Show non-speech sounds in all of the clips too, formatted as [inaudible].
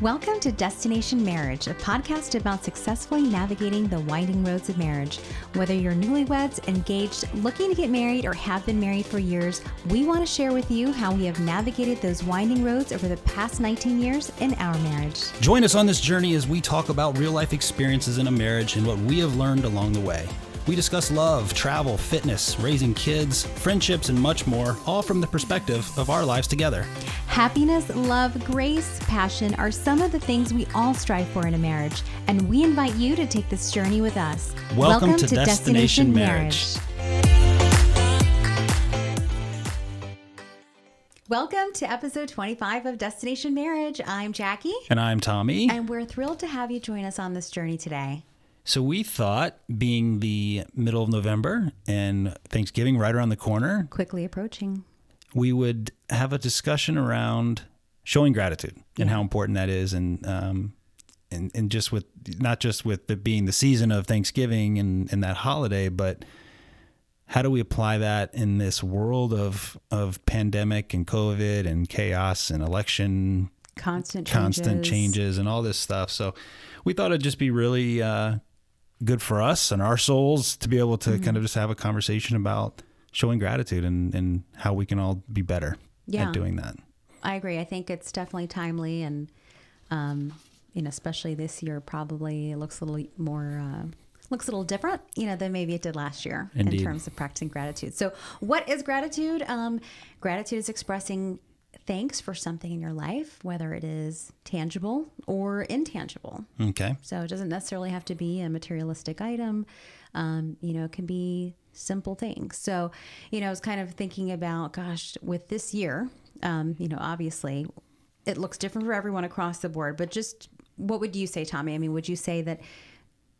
Welcome to Destination Marriage, a podcast about successfully navigating the winding roads of marriage. Whether you're newlyweds, engaged, looking to get married, or have been married for years, we want to share with you how we have navigated those winding roads over the past 19 years in our marriage. Join us on this journey as we talk about real life experiences in a marriage and what we have learned along the way. We discuss love, travel, fitness, raising kids, friendships, and much more, all from the perspective of our lives together. Happiness, love, grace, passion are some of the things we all strive for in a marriage, and we invite you to take this journey with us. Welcome, to, Destination, Marriage. Welcome to episode 25 of Destination Marriage. I'm Jackie, And I'm Tommy. and we're thrilled to have you join us on this journey today. So we thought, being the middle of November and Thanksgiving right around the corner, Quickly approaching. we would have a discussion around showing gratitude and how important that is, and um, and and just with not just with it being the season of Thanksgiving and, and that holiday, but how do we apply that in this world of of pandemic and COVID and chaos and election Constant changes. constant changes and all this stuff. So we thought it'd just be really uh, good for us and our souls to be able to Mm-hmm. kind of just have a conversation about showing gratitude and, and how we can all be better Yeah. at doing that. I agree. I think it's definitely timely and, um, you know, especially this year, probably it looks a little more, uh, looks a little different, you know, than maybe it did last year Indeed. in terms of practicing gratitude. So, what is gratitude? Um, gratitude is expressing thanks for something in your life, whether it is tangible or intangible. Okay. So it doesn't necessarily have to be a materialistic item. Um, you know, it can be simple things. So, you know, I was kind of thinking about, gosh, with this year, um, you know, obviously it looks different for everyone across the board, but just what would you say, Tommy? I mean, would you say that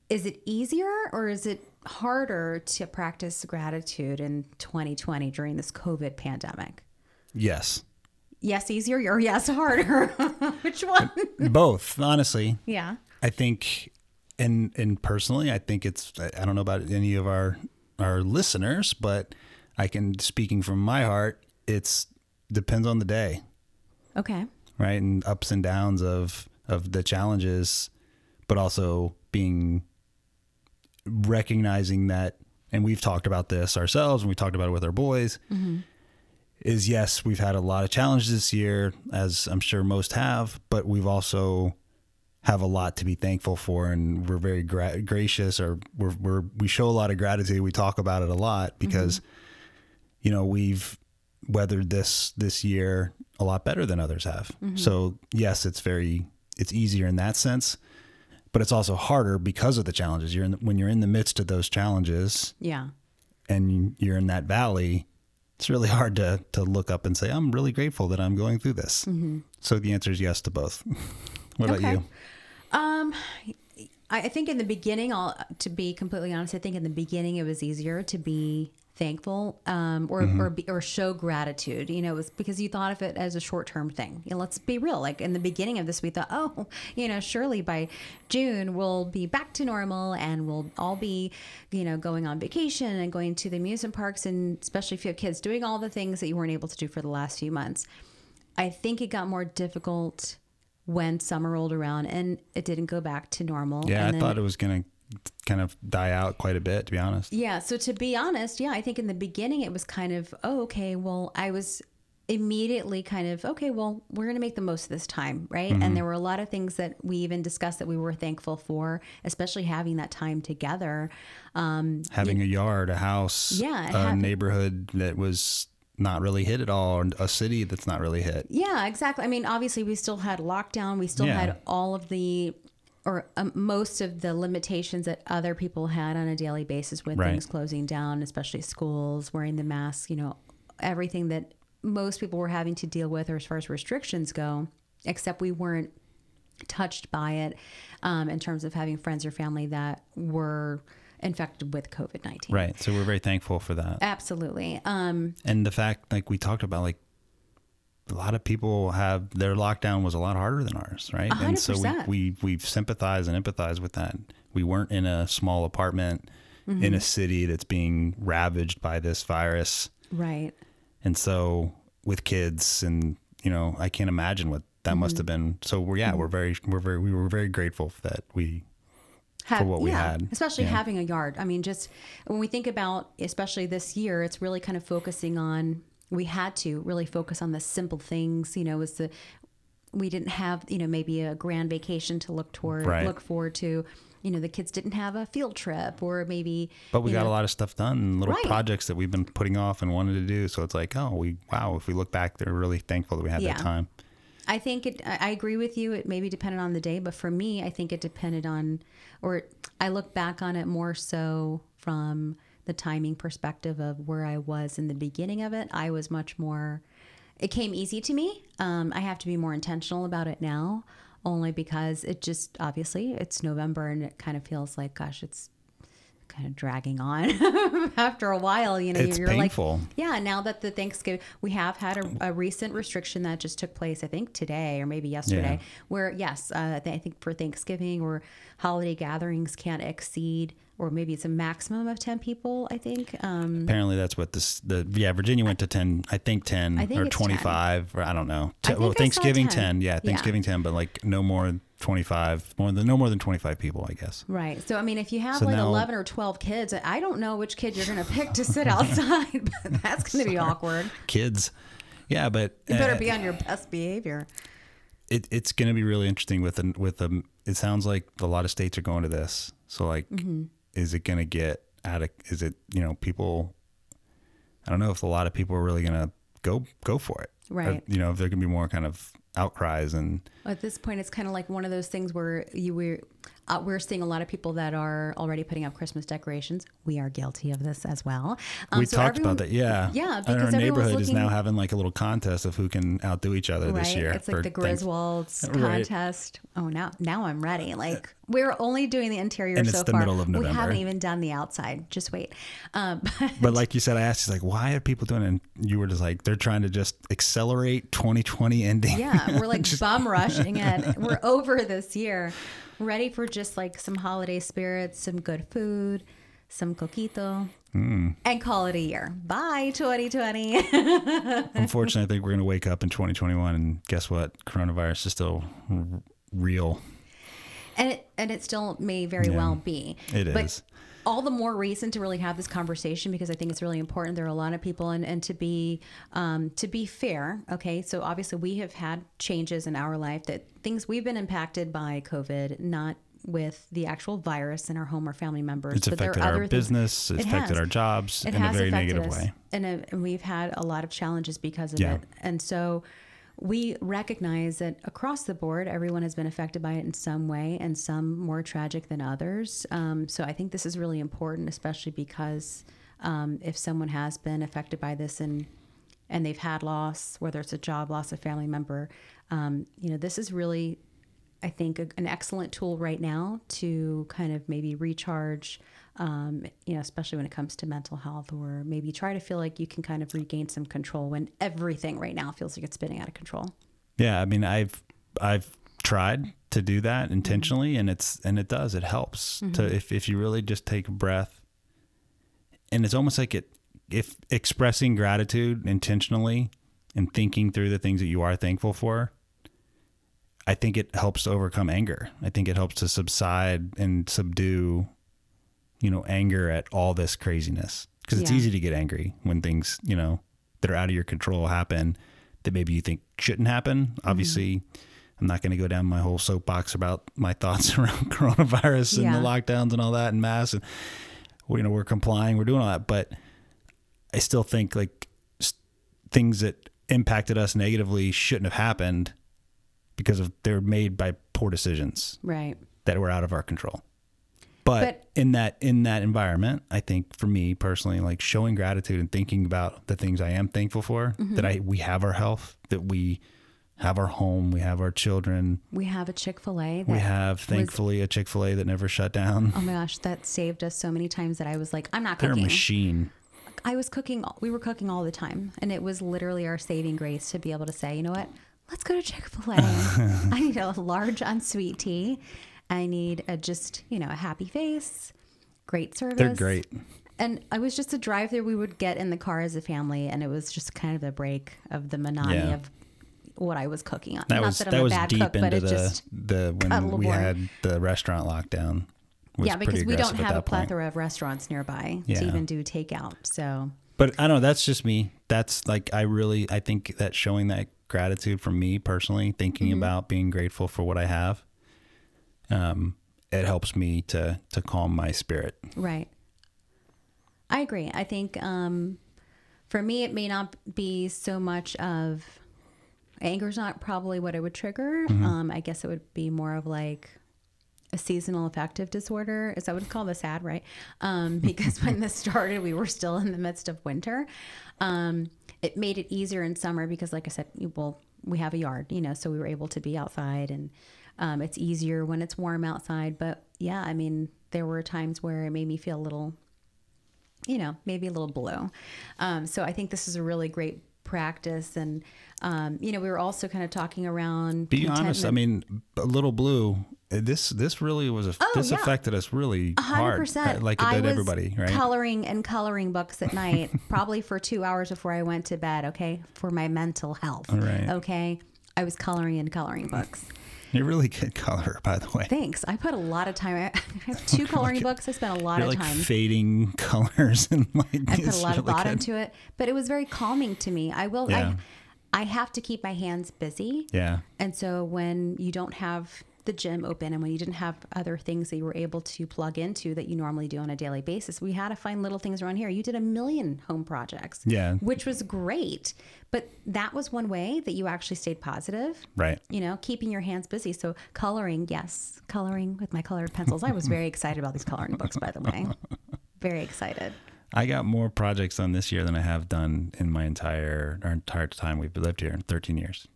is it easier or is it harder to practice gratitude in 2020 during this COVID pandemic? Yes. Yes, easier or yes, harder? [laughs] Which one? Both, honestly. yeah. I think, and and personally, I think it's. I don't know about any of our our listeners, but I can speaking from my heart. It's depends on the day. Okay. right and ups and downs of of the challenges but also being recognizing that and we've talked about this ourselves and we talked about it with our boys mm-hmm. Is yes we've had a lot of challenges this year as i'm sure most have but we've also have a lot to be thankful for and we're very gra- gracious or we're, we're we show a lot of gratitude. We talk about it a lot mm-hmm. because you know we've weathered this this year a lot better than others have. Mm-hmm. So yes it's very it's easier in that sense but it's also harder because of the challenges. You're in when you're in the midst of those challenges Yeah. and you're in that valley it's really hard to to look up and say i'm really grateful that i'm going through this. So the answer is yes to both. [laughs] What about Okay. you? Um, I I think in the beginning, I'll to be completely honest, I think in the beginning it was easier to be thankful um, or or be, or show gratitude. You know, it was because you thought of it as a short term thing. You know, let's be real. Like in the beginning of this, we thought, oh, you know, surely by June we'll be back to normal and we'll all be, you know, going on vacation and going to the amusement parks and especially if you have kids, doing all the things that you weren't able to do for the last few months. I think it got more difficult when summer rolled around and it didn't go back to normal. yeah and i thought it was gonna kind of die out quite a bit to be honest Yeah. So to be honest, yeah, I think in the beginning it was kind of, oh, okay, well, I was immediately kind of, okay, well, we're going to make the most of this time, right? Mm-hmm. And there were a lot of things that we even discussed that we were thankful for, especially having that time together. Um, having a yard, a house, Yeah, a neighborhood that was not really hit at all, or a city that's not really hit. Yeah, exactly. I mean, obviously, we still had lockdown. We still Yeah. had all of the, or um, most of the limitations that other people had on a daily basis with Right. things closing down, especially schools, wearing the mask, you know, everything that most people were having to deal with, or as far as restrictions go, except we weren't touched by it um, in terms of having friends or family that were infected with COVID 19. Right. So we're very thankful for that. Absolutely. Um, And the fact, like we talked about, like a lot of people have their lockdown was a lot harder than ours, right? hundred And so we, we we've sympathized and empathized with that. We weren't in a small apartment Mm-hmm. in a city that's being ravaged by this virus. right. And so with kids and you know, I can't imagine what that must have been so. We're yeah, we're very we're very we were very grateful that we Have- what we had. especially Yeah. having a yard. I mean, just when we think about, especially this year, it's really kind of focusing on. We had to really focus on the simple things. You know, was the we didn't have you know maybe a grand vacation to look toward, Right. look forward to. You know, the kids didn't have a field trip, or maybe. But we got know, a lot of stuff done, little Right. projects that we've been putting off and wanted to do. So it's like, oh, we wow. If we look back, they're really thankful that we had Yeah. that time. I think it. I I agree with you. It maybe depended on the day, but for me, I think it depended on, or I look back on it more so from the timing perspective of where I was in the beginning of it. I was much more. It came easy to me. Um, I have to be more intentional about it now, only because it just obviously it's November and it kind of feels like, gosh, it's kind of dragging on [laughs] after a while. You know, It's you're painful. like, yeah. Now that the Thanksgiving, we have had a, a recent restriction that just took place. I think today or maybe yesterday, Yeah. where yes, uh, I think for Thanksgiving or holiday gatherings can't exceed, or maybe it's a maximum of ten people. I think. Um, Apparently, that's what this the yeah Virginia went to ten. I think ten I think or it's 10. twenty five or I don't know. I well, think I saw Thanksgiving 10. ten. Yeah, Yeah. Thanksgiving ten, but like no more than twenty five. More than no more than twenty five people, I guess. Right. So I mean, if you have So like now- eleven or twelve kids, I don't know which kid you're going to pick to sit outside, [laughs] but that's going to be awkward. Kids. Yeah, but You better uh, be on your best behavior. it, it's going to be really interesting with an with a. It sounds like a lot of states are going to this. So like, Mm-hmm. Is it going to get out of? Is it you know people? I don't know if a lot of people are really going to go go for it. Or, Right. you know, if there can be more kind of outcries and At this point, it's kind of like one of those things where you were, uh, we're seeing a lot of people that are already putting up Christmas decorations. We are guilty of this as well. Um, we so talked everyone- about that. Yeah. Yeah, And because our everyone's neighborhood is now having like a little contest of who can outdo each other Right, this year. it's like the Griswolds [laughs] Right. contest. Oh, now now I'm ready. Like we're only doing the interior And so it's the far. middle of November. We haven't even done the outside. Just wait. [laughs] Um, But like you said, I asked you like, why are people doing it? And you were just like, they're trying to just accelerate 2020 ending. Yeah, we're like [laughs] bum rushing it. We're over this year. Ready for just like some holiday spirits, some good food, some coquito, Hmm. and call it a year. Bye, 2020. [laughs] Unfortunately, I think we're going to wake up in 2021 and guess what? Coronavirus is still r- real. and it and it still may very Yeah, well be. it but is. All the more reason to really have this conversation because I think it's really important. There are a lot of people, and, and to be um, to be fair, okay. So obviously, we have had changes in our life that things we've been impacted by COVID, not with the actual virus in our home or family members. It's but there are affected our things- business. It's It affected has. our jobs it in a very negative us, way. and, uh, and we've had a lot of challenges because of Yeah. it. And so we recognize that across the board, everyone has been affected by it in some way, and some more tragic than others. Um, so I think this is really important, especially because um, if someone has been affected by this and and they've had loss, whether it's a job loss, a family member, um, you know, this is really I think a, an excellent tool right now to kind of maybe recharge, um, you know, especially when it comes to mental health, or maybe try to feel like you can kind of regain some control when everything right now feels like it's spinning out of control. Yeah, I mean, I've I've tried to do that intentionally, and it's and it does. It helps to if if you really just take a breath, and it's almost like it if expressing gratitude intentionally and thinking through the things that you are thankful for. I think it helps to overcome anger. I think it helps to subside and subdue, you know, anger at all this craziness because it's Yeah. easy to get angry when things, you know, that are out of your control happen that maybe you think shouldn't happen. Mm-hmm. Obviously, I'm not going to go down my whole soapbox about my [laughs] thoughts around coronavirus and Yeah. the lockdowns and all that and masks and you know we're complying, we're doing all that, but I still think like things that impacted us negatively shouldn't have happened because of they're made by poor decisions Right. that were out of our control. But, But- in that in that environment, I think for me personally, like showing gratitude and thinking about the things I am thankful for, Mm-hmm. that I we have our health, that we have our home, we have our children, We have a Chick fil A. we have thankfully a Chick Fil A that never shut down. Oh my gosh, that saved us so many times that I was like, I'm not They're a machine. I was cooking. We were cooking all the time, and it was literally our saving grace to be able to say, you know what? Let's go to Chick Fil A. [laughs] I need a large unsweet tea. I need a just you know a happy face, great service. They're great. And I was just a drive there we would get in the car as a family, and it was just kind of a break of the monotony Yeah. of what I was cooking on. That Not was that I'm that a was bad deep cook, but into it the just the when we had the restaurant lockdown. yeah, because we don't have a that point. plethora of restaurants nearby Yeah. to even do takeout. So But I don't know. That's just me. That's like I really I think that showing that gratitude from me personally, thinking Mm-hmm. about being grateful for what I have, um, it helps me to to calm my spirit. Right. I agree. I think um, for me, it may not be so much of anger's not probably what it would trigger. Um, I guess it would be more of like a seasonal affective disorder. Is that what it's called? The SAD, right? Um, [laughs] because when this started, we were still in the midst of winter. Um, it made it easier in summer because, like I said, well, we have a yard, you know, so we were able to be outside and um, it's easier when it's warm outside. But yeah, I mean, there were times where it made me feel a little you know, maybe a little below. Um, so I think this is a really great practice. And, um, you know, we were also kind of talking around. Be honest. I mean, a little blue. uh, This this really was a this yeah. affected us really hundred hard, percent. uh, like it I did was everybody, right? Coloring and coloring books at night, [laughs] probably for two hours before I went to bed. Okay, for my mental health. Right. Okay, I was coloring and coloring books. [laughs] You're really good color, by the way. Thanks. I put a lot of time. [laughs] I have two [laughs] coloring books. I spent a lot of like time. fading colors and like. I put a lot of thought good. into it, but it was very calming to me. I will. Yeah. I, I have to keep my hands busy. Yeah. And so when you don't have the gym open and when you didn't have other things that you were able to plug into that you normally do on a daily basis, we had to find little things around here. You did a million home projects. Yeah. Which was great. But that was one way that you actually stayed positive. Right. You know, keeping your hands busy. So coloring, yes, coloring with my colored pencils. I was very excited about these coloring books, by the way. Very excited. I got more projects done this year than I have done in my entire our entire time we've lived here in 13 years.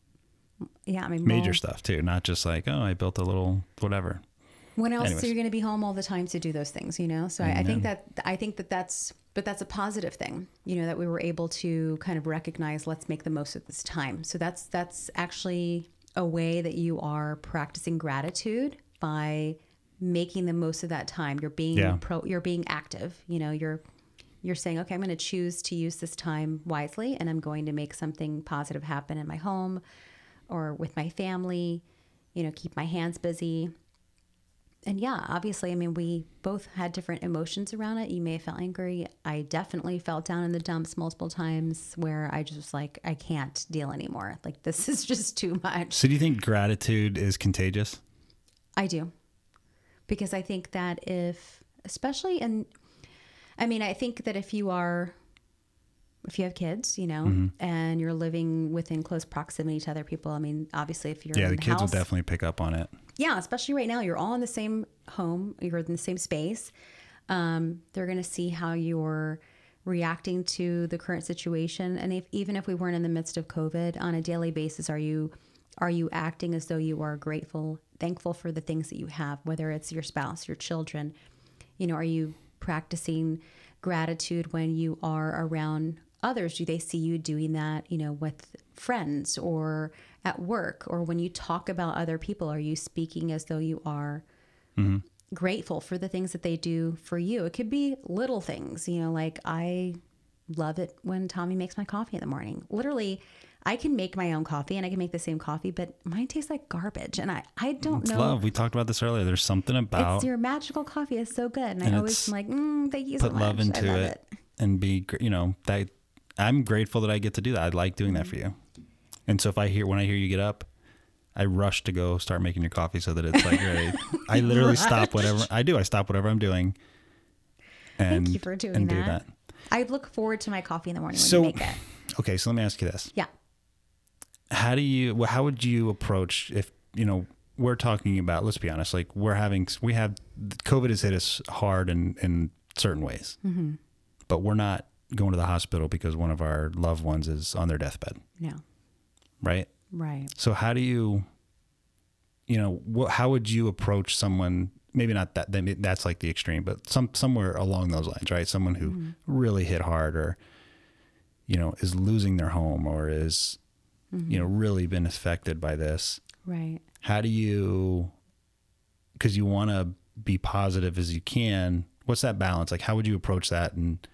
Yeah, I mean, Major stuff too, not just like oh I built a little whatever. When else Anyways. are you going to be home all the time to do those things? You know, so I, I think that I think that that's but that's a positive thing. You know that we were able to kind of recognize. Let's make the most of this time. So that's that's actually a way that you are practicing gratitude by making the most of that time. You're being Yeah. pro. You're being active. You know, you're you're saying, okay, I'm going to choose to use this time wisely, and I'm going to make something positive happen in my home or with my family. You know, keep my hands busy and yeah, obviously, I mean, we both had different emotions around it. You may have felt angry. I definitely felt down in the dumps multiple times where I just was like, I can't deal anymore. Like, this [laughs] is just too much. So do you think gratitude is contagious? I do. Because I think that if, especially in, I mean, I think that if you are, if you have kids, you know, Mm-hmm. and you're living within close proximity to other people, I mean, obviously, if you're Yeah, in the the kids will definitely pick up on it. yeah, especially right now, you're all in the same home, you're in the same space. Um, they're going to see how you're reacting to the current situation, and if even if we weren't in the midst of COVID, on a daily basis, are you are you acting as though you are grateful, thankful for the things that you have, whether it's your spouse, your children? You know, are you practicing gratitude when you are around others? Do they see you doing that, you know, with friends or at work? Or when you talk about other people, are you speaking as though you are grateful for the things that they do for you? It could be little things, you know, like I love it when Tommy makes my coffee in the morning. Literally, I can make my own coffee and I can make the same coffee, but mine tastes like garbage. And I, I don't It's know. love. We talked about this earlier. There's something about It's your magical coffee is so good, and, And I always am like, mm, thank you so put much. love into I love it, and be you know that I'm grateful that I get to do that. I like doing that for you. And so if I hear when I hear you get up, I rush to go start making your coffee so that it's like ready. [laughs] I literally stop whatever I do. I stop whatever I'm doing. And, Thank you for doing and do that. I look forward to my coffee in the morning when So- you make it. Okay, so let me ask you this. Yeah. how do you well, how would you approach if you know we're talking about let's be honest like we're having we have covid has hit us hard in in certain ways Mm-hmm. but we're not going to the hospital because one of our loved ones is on their deathbed Yeah. right Right. so how do you you know what how would you approach someone maybe not that that- that's like the extreme but some somewhere along those lines right someone who Mm-hmm. really hit hard or you know is losing their home or is Mm-hmm. you know really been affected by this Right. how do you because you want to be positive as you can what's that balance like how would you approach that and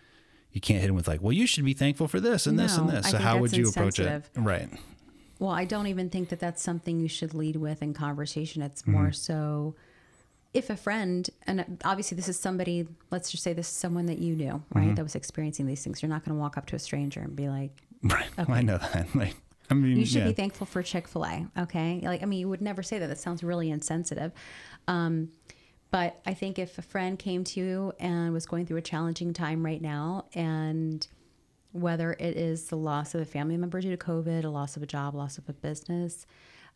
you can't hit them with like well you should be thankful for this and this and this so how would you approach it right Well, I don't even think that that's something you should lead with in conversation. It's Mm-hmm. more so if a friend, and obviously this is somebody, let's just say this is someone that you knew, right, Mm-hmm. that was experiencing these things. You're not going to walk up to a stranger and be like, Right. [laughs] I know that. [laughs] Like, I mean, you should yeah. be thankful for Chick fil A. Okay. Like, I mean, you would never say that. That sounds really insensitive. Um, but I think if a friend came to you and was going through a challenging time right now, and whether it is the loss of a family member due to COVID, a loss of a job, loss of a business,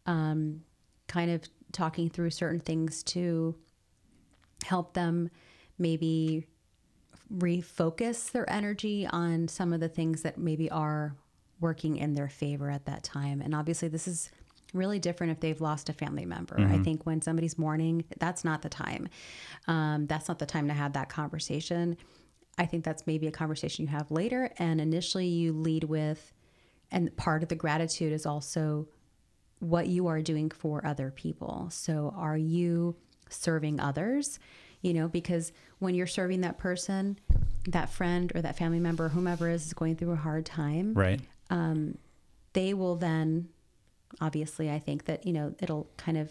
um, kind of talking through certain things to help them maybe refocus their energy on some of the things that maybe are working in their favor at that time. And obviously, this is really different if they've lost a family member. I think when somebody's mourning, that's not the time. Um, that's not the time to have that conversation. I think that's maybe a conversation you have later. And initially, you lead with, and part of the gratitude is also what you are doing for other people. So, are you serving others? You know, because when you're serving that person, that friend or that family member, whomever is, is going through a hard time, right. they will then, obviously, I think that, you know, it'll kind of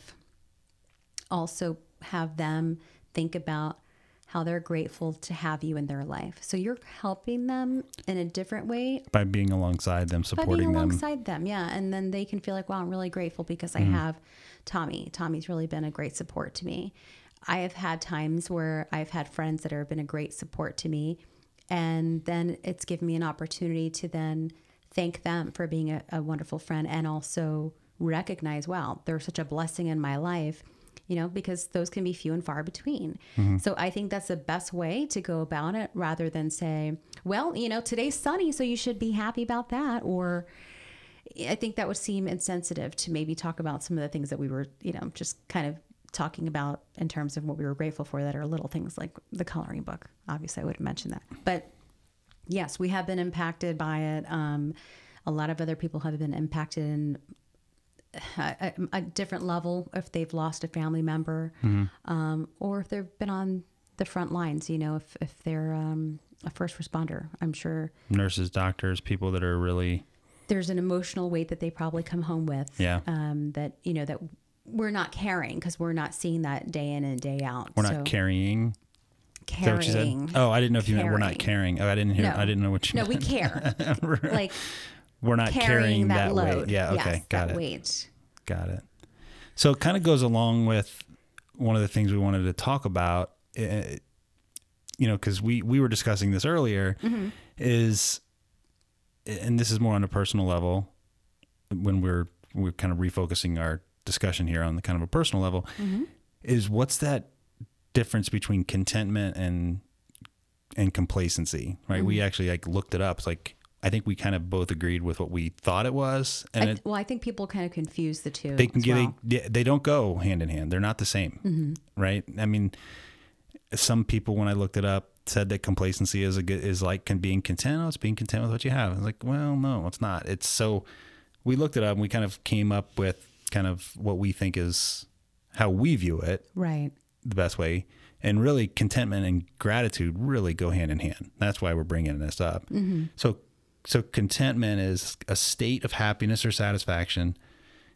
also have them think about how they're grateful to have you in their life. So you're helping them in a different way By being alongside them, by supporting them. alongside them. Yeah. And then they can feel like, wow, I'm really grateful because I Mm-hmm. have Tommy. Tommy's really been a great support to me. I have had times where I've had friends that have been a great support to me. And then it's given me an opportunity to then thank them for being a, a wonderful friend and also recognize, wow, they're such a blessing in my life, you know, because those can be few and far between. Mm-hmm. So I think that's the best way to go about it rather than say, well, you know, today's sunny, so you should be happy about that. Or, I think that would seem insensitive to maybe talk about some of the things that we were, you know, just kind of talking about in terms of what we were grateful for that are little things like the coloring book. Obviously, I would have mentioned that. But yes, we have been impacted by it. Um, a lot of other people have been impacted in a, a, a different level if they've lost a family member um, or if they've been on the front lines, you know, if, if they're um, a first responder. I'm sure Nurses, doctors, people that are really, there's an emotional weight that they probably come home with. Yeah. Um, that you know that we're not carrying because we're not seeing that day in and day out. we're so not carrying. Is that what you carrying. Oh, I didn't know if you meant we're not carrying. Oh, I didn't hear. No. I didn't know what you No, we care. [laughs] like we're not carrying, carrying, that, load. weight. Yeah. Okay. Yes, got that it. weight. Got it. So it kind of goes along with one of the things we wanted to talk about. eh, you know, because we we were discussing this earlier, Mm-hmm. is, and this is more on a personal level, when we're we're kind of refocusing our discussion here on the kind of a personal level, Mm-hmm. is what's that difference between contentment and and complacency, right? We Mm-hmm. actually like looked it up. It's like I think we kind of both agreed with what we thought it was, and I, it, well, I think people kind of confuse the two. they can get well. they, they don't go hand in hand. They're not the same, Mm-hmm. right? I mean, some people when I looked it up said that complacency is a good is like can being content. Oh, it's being content with what you have. I was like, well, no, it's not. It's so we looked it up and we kind of came up with kind of what we think is how we view it right. The best way. And really, contentment and gratitude really go hand in hand. That's why we're bringing this up. So, so contentment is a state of happiness or satisfaction,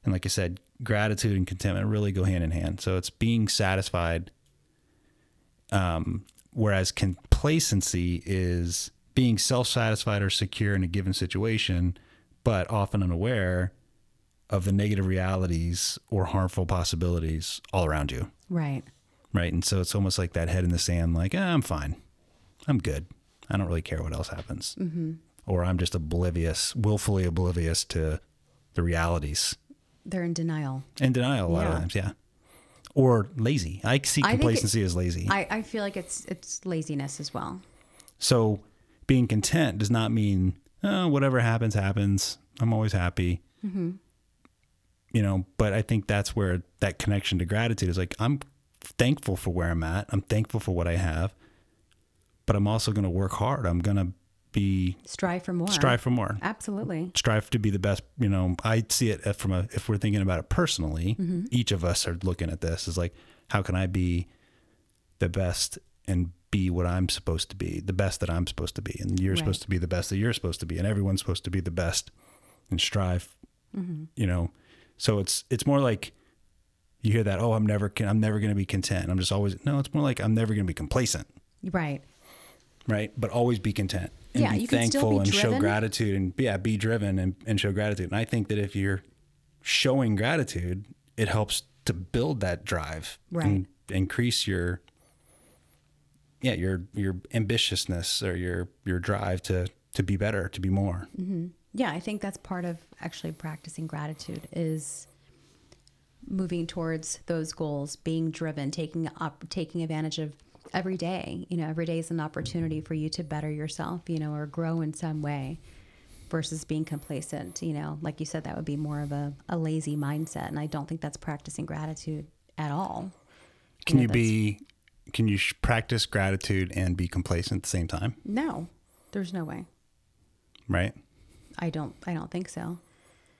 and like I said, gratitude and contentment really go hand in hand. So it's being satisfied. Um, whereas complacency is being self-satisfied or secure in a given situation, but often unaware of the negative realities or harmful possibilities all around you Right. Right? And so it's almost like that head in the sand, like ah, I'm fine, I'm good. I don't really care what else happens, mm-hmm. or I'm just oblivious, willfully oblivious to the realities They're in denial. In denial a lot of times, yeah. Or lazy. I see I it- complacency as lazy. I, I feel like it's it's laziness as well. so being content does not mean oh, whatever happens happens. I'm always happy. You know, but I think that's where that connection to gratitude is like I'm thankful for where I'm at. I'm thankful for what I have, but I'm also going to work hard. I'm going to be Strive for more. strive for more. Absolutely. Strive to be the best. You know, I see it from a if we're thinking about it personally. Mm-hmm. Each of us are looking at this is like, how can I be the best and be what I'm supposed to be, the best that I'm supposed to be, and you're Right. supposed to be the best that you're supposed to be, and everyone's supposed to be the best and strive mm-hmm. you know. So it's it's more like you hear that, oh, I'm never I'm never going to be content. I'm just always no. It's more like I'm never going to be complacent, Right. right? But always be content and Yeah, be you can still thankful be and show gratitude and yeah, be driven and, and show gratitude. And I think that if you're showing gratitude, it helps to build that drive Right. and increase your yeah your your ambitiousness or your your drive to to be better to be more mm-hmm. Yeah, I think that's part of actually practicing gratitude is moving towards those goals, being driven, taking up, taking advantage of every day. You know, every day is an opportunity for you to better yourself, you know, or grow in some way versus being complacent. You know, like you said, that would be more of a, a lazy mindset. And I don't think that's practicing gratitude at all. can know, you be can you sh- practice gratitude and be complacent at the same time No, there's no way. right I don't, I don't think so.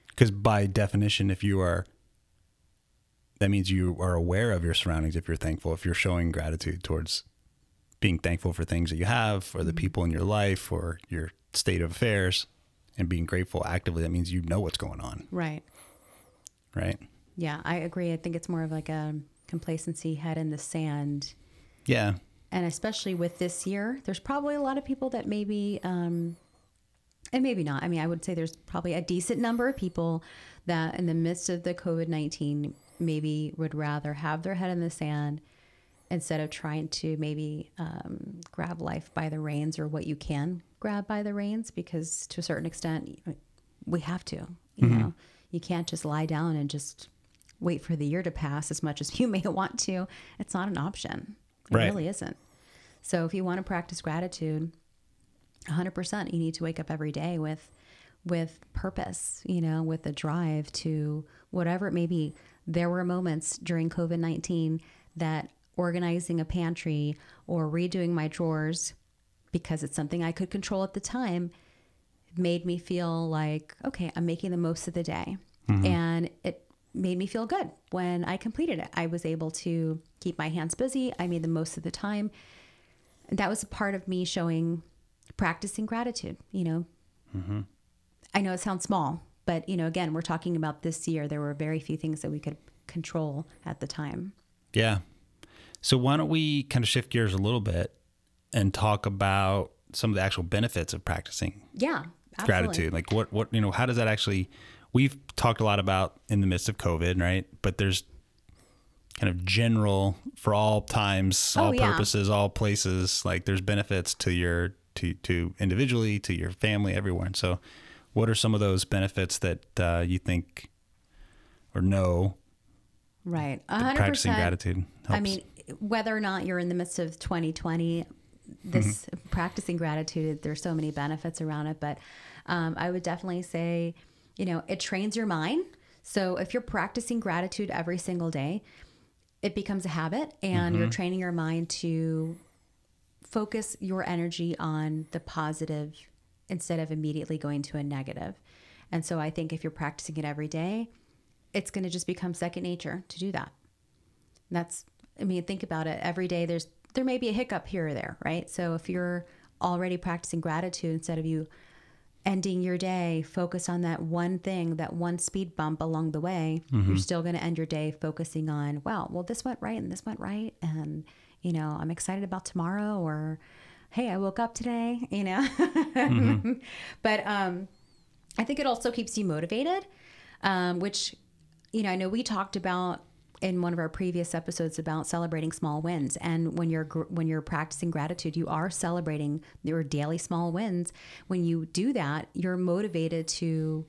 because by definition if you are that means you are aware of your surroundings if you're thankful if you're showing gratitude towards being thankful for things that you have for the people in your life or your state of affairs and being grateful actively that means you know what's going on Right. right Yeah, I agree. I think it's more of like a complacency head in the sand. yeah And especially with this year, there's probably a lot of people that maybe, um, and maybe not. I mean, I would say there's probably a decent number of people that in the midst of the COVID 19 maybe would rather have their head in the sand instead of trying to maybe um, grab life by the reins or what you can grab by the reins because to a certain extent we have to you know? You can't just lie down and just wait for the year to pass as much as [laughs] you may want to. It's not an option. It Right. really isn't. So if you want to practice gratitude 100% you need to wake up every day with with purpose you know with a drive to whatever it may be there were moments during covid-19 that organizing a pantry or redoing my drawers because it's something i could control at the time made me feel like okay i'm making the most of the day. Mm-hmm. And it made me feel good. When i completed it i was able to keep my hands busy. I made the most of the time. And that was a part of me showing practicing gratitude you know? Mm-hmm. I know it sounds small but you know again we're talking about this year there were very few things that we could control at the time Yeah. So why don't we kind of shift gears a little bit and talk about some of the actual benefits of practicing yeah absolutely. gratitude? Like what what you know, how does that actually we've talked a lot about in the midst of COVID, right? But there's kind of general for all times, Oh, all yeah. purposes, all places, like there's benefits to your to to individually, to your family, everywhere. And so what are some of those benefits that uh, you think or know right that 100% practicing gratitude helps? I mean, whether or not you're in the midst of 2020, this Mm-hmm. practicing gratitude, there's so many benefits around it. But um, I would definitely say, you know, it trains your mind. So if you're practicing gratitude every single day, it becomes a habit and Mm-hmm. you're training your mind to focus your energy on the positive instead of immediately going to a negative. And so I think if you're practicing it every day, it's going to just become second nature to do that. That's, I mean, think about it. Every day there's, there may be a hiccup here or there, right? So if you're already practicing gratitude instead of you ending your day focus on that one thing, that one speed bump along the way, you're mm-hmm. still going to end your day focusing on, wow, well, this went right and this went right. And, you know, I'm excited about tomorrow or, hey, I woke up today, you know? [laughs] but um, I think it also keeps you motivated, um, which, you know, I know we talked about in one of our previous episodes about celebrating small wins and when you're when you're practicing gratitude you are celebrating your daily small wins when you do that you're motivated to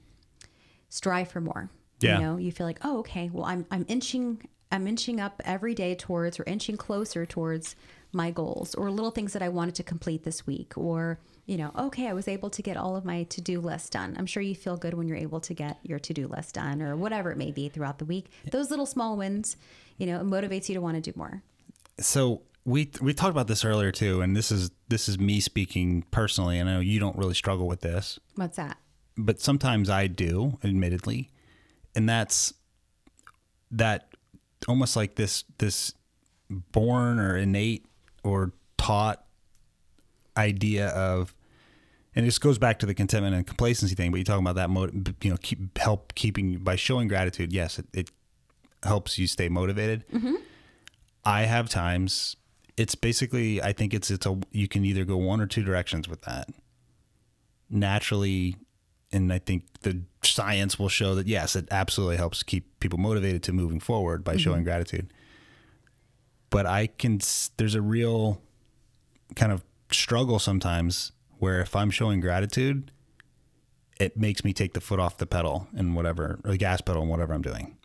strive for more Yeah. you know you feel like oh okay well i'm i'm inching i'm inching up every day towards or inching closer towards my goals or little things that i wanted to complete this week or you know okay i was able to get all of my to-do list done. I'm sure you feel good when you're able to get your to-do list done or whatever it may be throughout the week. Those little small wins you know it motivates you to want to do more. So we we talked about this earlier too, and this is this is me speaking personally. and I know you don't really struggle with this, what's that? But sometimes I do, admittedly, and that's that almost like this this born or innate or taught idea of and this goes back to the contentment and complacency thing. But you're talking about that, mot- you know, keep help keeping by showing gratitude. Yes, it, it helps you stay motivated. Mm-hmm. I have times. It's basically, I think it's it's a you can either go one or two directions with that. Naturally, and I think the science will show that yes, it absolutely helps keep people motivated to moving forward by mm-hmm. showing gratitude. But I can, there's a real kind of struggle sometimes where if I'm showing gratitude, it makes me take the foot off the pedal and whatever, or the gas pedal and whatever I'm doing.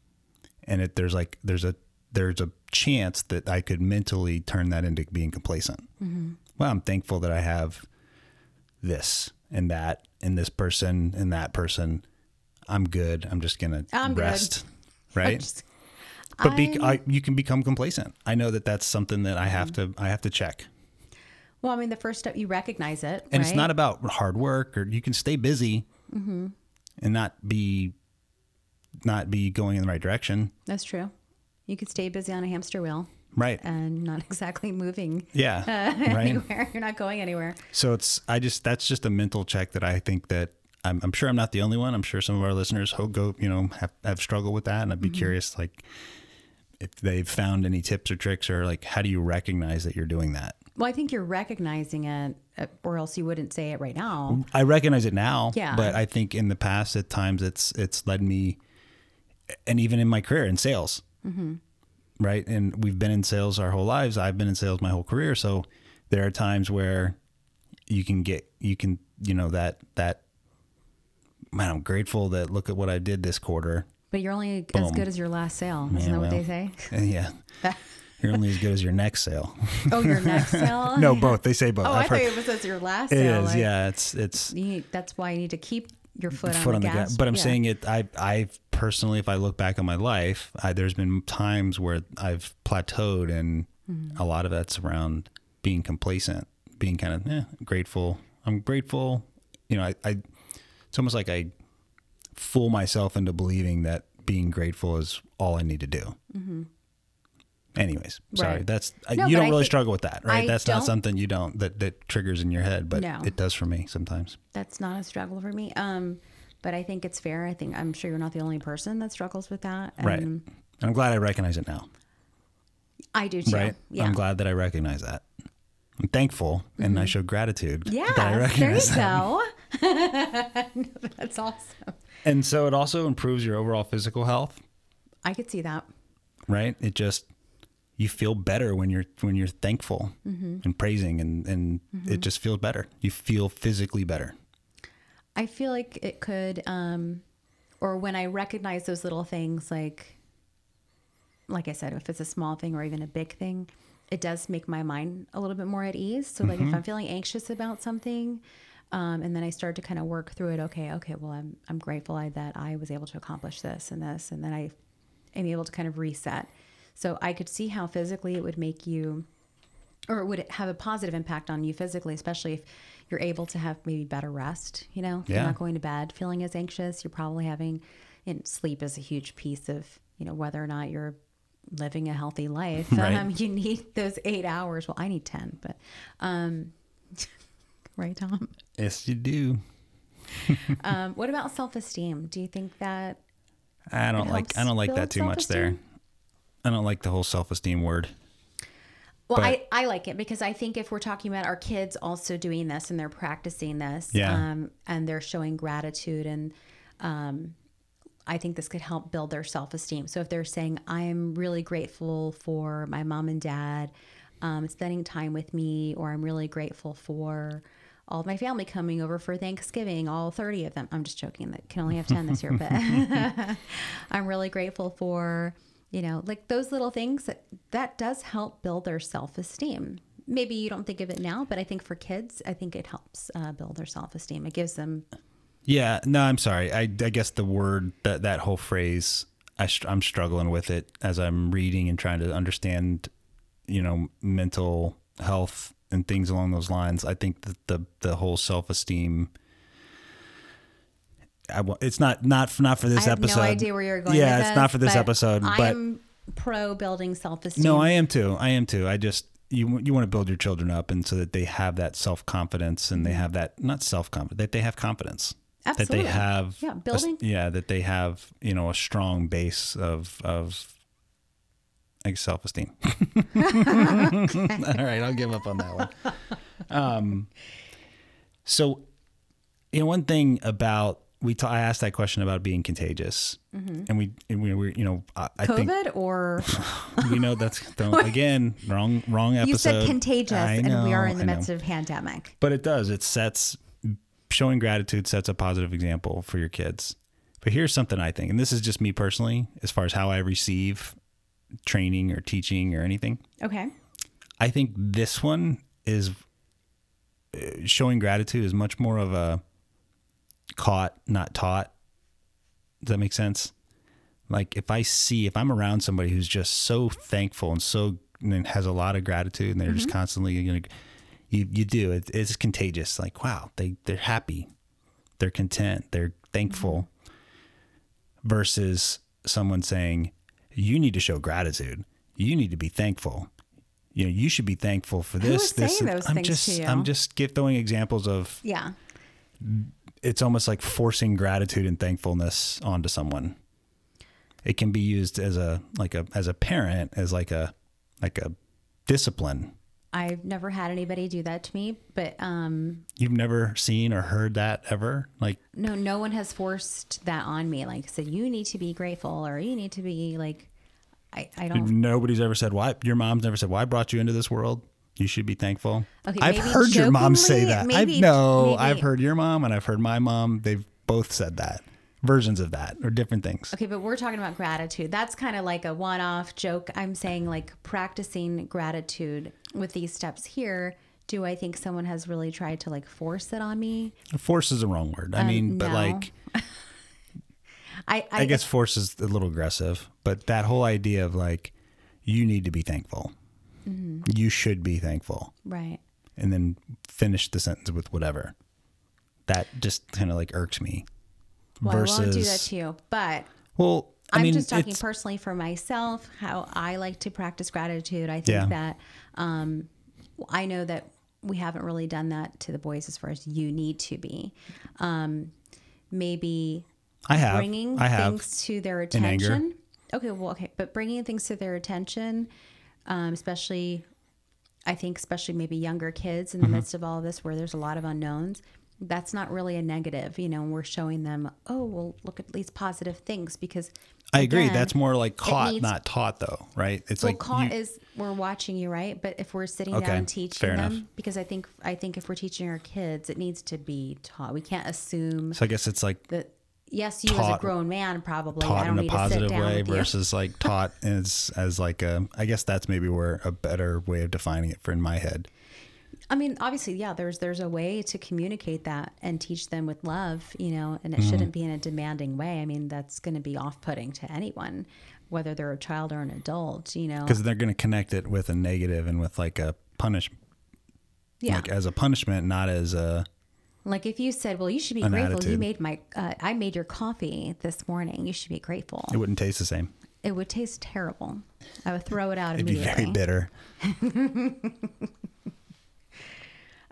And it, there's like, there's a, there's a chance that I could mentally turn that into being complacent. Mm-hmm. Well, I'm thankful that I have this and that and this person and that person. I'm good. I'm just gonna I'm good. rest, [laughs] right? Just- but be, I, you can become complacent. I know that that's something that I have to I have to check. well, I mean, the first step you recognize it, And it's not about hard work or you can stay busy Mm-hmm. and not be not be going in the right direction. That's true. You could stay busy on a hamster wheel Right. and not [laughs] exactly moving Yeah. uh, [laughs] right. anywhere. You're not going anywhere. So it's I just that's just a mental check that I think that I'm, I'm sure I'm not the only one. I'm sure some of our listeners ho- go you know have have struggled with that, and I'd be curious like if they've found any tips or tricks or like how do you recognize that you're doing that? Well, I think you're recognizing it, uh, or else you wouldn't say it right now. I recognize it now, Yeah. but I think in the past at times it's it's led me, and even in my career in sales, right? And we've been in sales our whole lives. I've been in sales my whole career, so there are times where you can get you can you know that that man, I'm grateful that look at what I did this quarter. But you're only as good as your last sale. Isn't Yeah, that what they say? [laughs] Yeah, [laughs] you're only as good as your next sale. Oh, your next [laughs] sale? no, both. They say both. Oh, I've I thought heard- it was as your last it sale. is. like, Yeah, it's it's need, that's why you need to keep your foot, foot on the gas. But I'm Yeah. saying it. I I personally, if I look back on my life, I, there's been times where I've plateaued, and Mm-hmm. a lot of that's around being complacent, being kind of eh, grateful. I'm grateful. You know, I, I it's almost like I fool myself into believing that being grateful is all I need to do. Anyways, sorry. Mm-hmm. Right. That's No, you don't really struggle with that, right? I that's not something you don't that that triggers in your head, but No. it does for me sometimes. That's not a struggle for me. Um, but I think it's fair. I think I'm sure you're not the only person that struggles with that. Right. And And I'm glad I recognize it now. I do too. right? Yeah. I'm glad that I recognize that. I'm thankful and I show gratitude. Yeah. There you go. [laughs] [laughs] That's awesome. And so it also improves your overall physical health, I could see that. right? It just you feel better when you're when you're thankful Mm-hmm. and praising and and it just feels better. You feel physically better. I feel like it could, um, or when I recognize those little things, like, like I said, if it's a small thing or even a big thing, it does make my mind a little bit more at ease. So, like, if I'm feeling anxious about something, um, and then I start to kind of work through it. Okay, okay, well, I'm I'm grateful I, that I was able to accomplish this and this, and then I am able to kind of reset. So I could see how physically it would make you or it would have a positive impact on you physically, especially if you're able to have maybe better rest. You know, Yeah. you're not going to bed feeling as anxious. You're probably having, and sleep is a huge piece of you know whether or not you're living a healthy life. [laughs] Right. Um, you need those eight hours. Well, I need ten, but um, [laughs] right, Tom. Yes, you do. [laughs] Um, what about self esteem? Do you think that? I don't like I don't like that too much there. I don't like the whole self-esteem word. Well, But- I, I like it because I think if we're talking about our kids also doing this and they're practicing this, Yeah. um, and they're showing gratitude, and um, I think this could help build their self esteem. So if they're saying, "I'm really grateful for my mom and dad um, spending time with me," or "I'm really grateful for." All of my family coming over for Thanksgiving, all 30 of them. I'm just joking that can only have 10 this year, but [laughs] I'm really grateful for, you know, like those little things that that does help build their self esteem. Maybe you don't think of it now, but I think for kids, I think it helps uh, build their self esteem. It gives them, Yeah, no, I'm sorry. I, I guess the word that that whole phrase, I I'm struggling with it as I'm reading and trying to understand, you know, mental health and things along those lines. I think that the the whole self esteem. I, it's not not for, not for this I have episode. no idea where you're going. Yeah, it's not for this but episode. But I'm pro building self esteem. no, I am too. I am too. I just you you want to build your children up and so that they have that self confidence and they mm-hmm. have that not self confidence that they have confidence Absolutely. that they have Yeah, a- building. yeah that they have you know a strong base of of like self esteem. [laughs] All right, I'll give up on that one. Um, so you know one thing about we ta- I asked that question about being contagious, and we and we were you know I, I think COVID or [laughs] we know that's don't, [laughs] again wrong wrong episode. you said contagious, I and we are in the I know. midst of pandemic. But it does. It sets showing gratitude sets a positive example for your kids. But here's something I think, and this is just me personally, as far as how I receive training or teaching or anything. Okay. I think this one is uh, showing gratitude is much more of a caught, not taught. Does that make sense? Like if I see, if I'm around somebody who's just so thankful and so and has a lot of gratitude, and they're just constantly, you know, you you do it, it's contagious. Like wow, they they're happy, they're content, they're thankful. Mm-hmm. Versus someone saying, "You need to show gratitude. You need to be thankful." You know, you should be thankful for this. this. saying and those I'm things just, to you? I'm just give, throwing examples of Yeah. it's almost like forcing gratitude and thankfulness onto someone. It can be used as a like a as a parent as like a like a discipline. I've never had anybody do that to me, but um, You've never seen or heard that ever? Like no, no one has forced that on me. Like said, you need to be grateful or you need to be like, I, I don't. nobody's ever said why your mom's never said why brought you into this world? You should be thankful. Okay, I've heard your mom say that. I know. I've heard your mom and I've heard my mom. They've both said that. Versions of that or different things. Okay, but we're talking about gratitude. That's kind of like a one off joke. I'm saying like practicing gratitude with these steps here. Do I think someone has really tried to like force it on me? Force is the wrong word. I mean, but Um, no. like [laughs] I, I, I guess force is a little aggressive, but that whole idea of like, you need to be thankful. Mm-hmm. You should be thankful. right. And then finish the sentence with whatever. That just kind of like irks me. Well, versus, I won't do that to you, but well, I I'm mean, just talking personally for myself, how I like to practice gratitude. I think Yeah. that um, I know that we haven't really done that to the boys as far as you need to be. Um, maybe I have, bringing I have. things to their attention. Okay, well, okay, but bringing things to their attention, um, especially, I think, especially maybe younger kids in Mm-hmm. the midst of all of this, where there's a lot of unknowns. That's not really a negative, you know. We're showing them, oh, well, look at these positive things because I agree. again, That's more like caught, needs- not taught, though, right? It's well, like caught you- is we're watching you, right? But if we're sitting Okay, down and teaching them, enough. because I think I think if we're teaching our kids, it needs to be taught. We can't assume so I guess it's like that. Yes, you as a grown man probably. I taught in a positive way versus like taught [laughs] as as like a. I guess that's maybe where a better way of defining it for in my head. I mean, obviously, yeah. There's there's a way to communicate that and teach them with love, you know, and it Mm-hmm. shouldn't be in a demanding way. I mean, that's going to be off-putting to anyone, whether they're a child or an adult, you know. because they're going to connect it with a negative and with like a punish Yeah, like as a punishment not as a like if you said, "Well, you should be grateful. You made my, uh, I made your coffee this morning. You should be grateful." it wouldn't taste the same It would taste terrible. I would throw it out it'd be very bitter [laughs]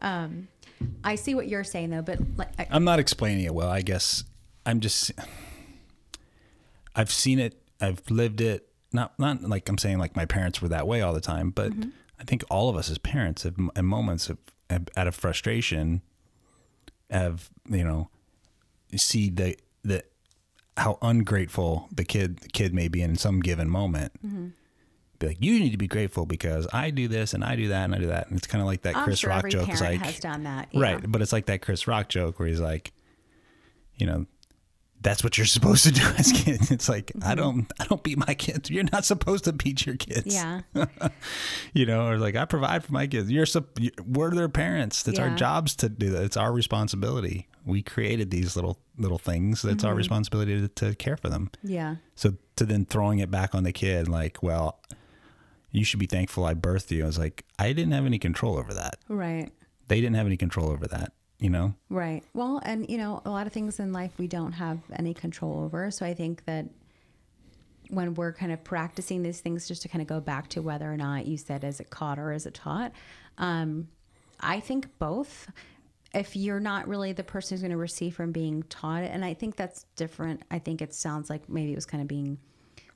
I see what you're saying though, but like, I, i'm not explaining it well i guess i'm just i've seen it i've lived it not not like i'm saying like my parents were that way all the time but Mm-hmm. i think all of us as parents have in moments of, of out of frustration have you know see the the how ungrateful the kid the kid may be in some given moment. Mm-hmm. Be like, you need to be grateful because I do this and I do that and I do that, and it's kind of like that I'm Chris sure Rock joke. parent like, has done that, yeah. right? But it's like that Chris Rock joke where he's like, you know, that's what you're supposed to do as [laughs] kids. It's like I don't I don't beat my kids. You're not supposed to beat your kids. Mm-hmm. yeah, [laughs] you know, or like I provide for my kids. You're we're their parents. It's our jobs to do that. It's our responsibility. We created these little little things. It's Mm-hmm. our responsibility to, to care for them. yeah, So to then throwing it back on the kid, like, well, you should be thankful I birthed you. I was like, I didn't have any control over that. right, They didn't have any control over that. You know, right. Well, and you know, a lot of things in life we don't have any control over. So I think that when we're kind of practicing these things, just to kind of go back to whether or not you said is it caught or is it taught. Um, I think both. If you're not really the person who's going to receive from being taught, and I think that's different. I think it sounds like maybe it was kind of being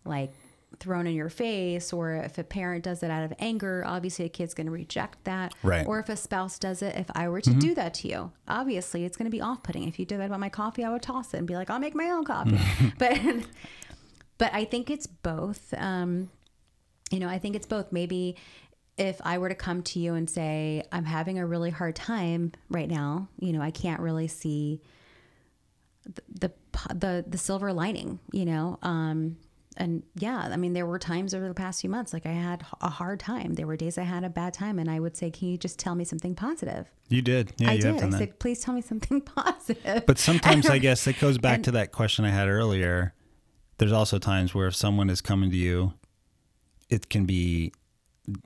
like thrown in your face, or if a parent does it out of anger, obviously a kid's going to reject that. Right. Or if a spouse does it, if I were to do that to you, obviously it's going to be off putting. If you did that about my coffee, I would toss it and be like, I'll make my own coffee. [laughs] but, [laughs] but I think it's both. Um, you know, I think it's both. Maybe if I were to come to you and say, I'm having a really hard time right now, you know, I can't really see the the the, the silver lining, you know. Um, and yeah, I mean, there were times over the past few months, like I had a hard time. There were days I had a bad time, and I would say, "Can you just tell me something positive?" You did. Yeah, I you did. I that. said, "Please tell me something [laughs] positive." But sometimes I guess it goes back to that question I had earlier. There's also times where if someone is coming to you, it can be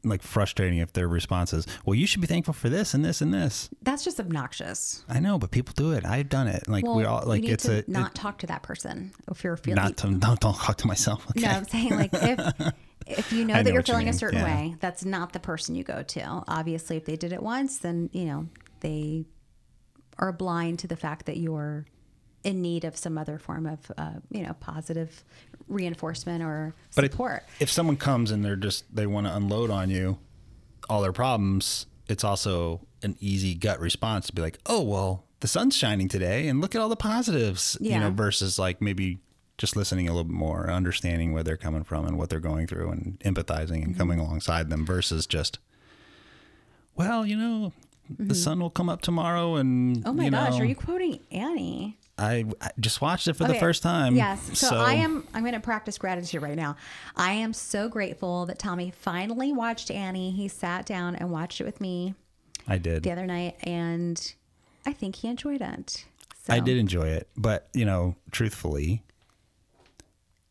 like frustrating if their response is, "Well, you should be thankful for this and this and this." That's just obnoxious. I know, but people do it. I've done it. Like Well, we all like you need it's to a not it- talk to that person if you're feeling. not to don't don't talk to myself. Okay. No, I'm saying like if [laughs] if you know I that you're what you feeling a certain yeah. way, that's not the person you go to. Obviously, if they did it once, then you know they are blind to the fact that you're in need of some other form of uh, you know positive reinforcement or But it- support. if someone comes and they're just they want to unload on you all their problems, it's also an easy gut response to be like, "Oh, well, the sun's shining today and look at all the positives." You Yeah. know, versus like maybe just listening a little bit more, understanding where they're coming from and what they're going through and empathizing and mm-hmm. coming alongside them versus just well, you know, the mm-hmm. sun will come up tomorrow and oh my you gosh, know, are you quoting Annie? I, I just watched it for the first time. Yes. So, I am I'm going to practice gratitude right now. I am so grateful that Tommy finally watched Annie. He sat down and watched it with me I did. the other night and I think he enjoyed it. So, I did enjoy it, but you know, truthfully,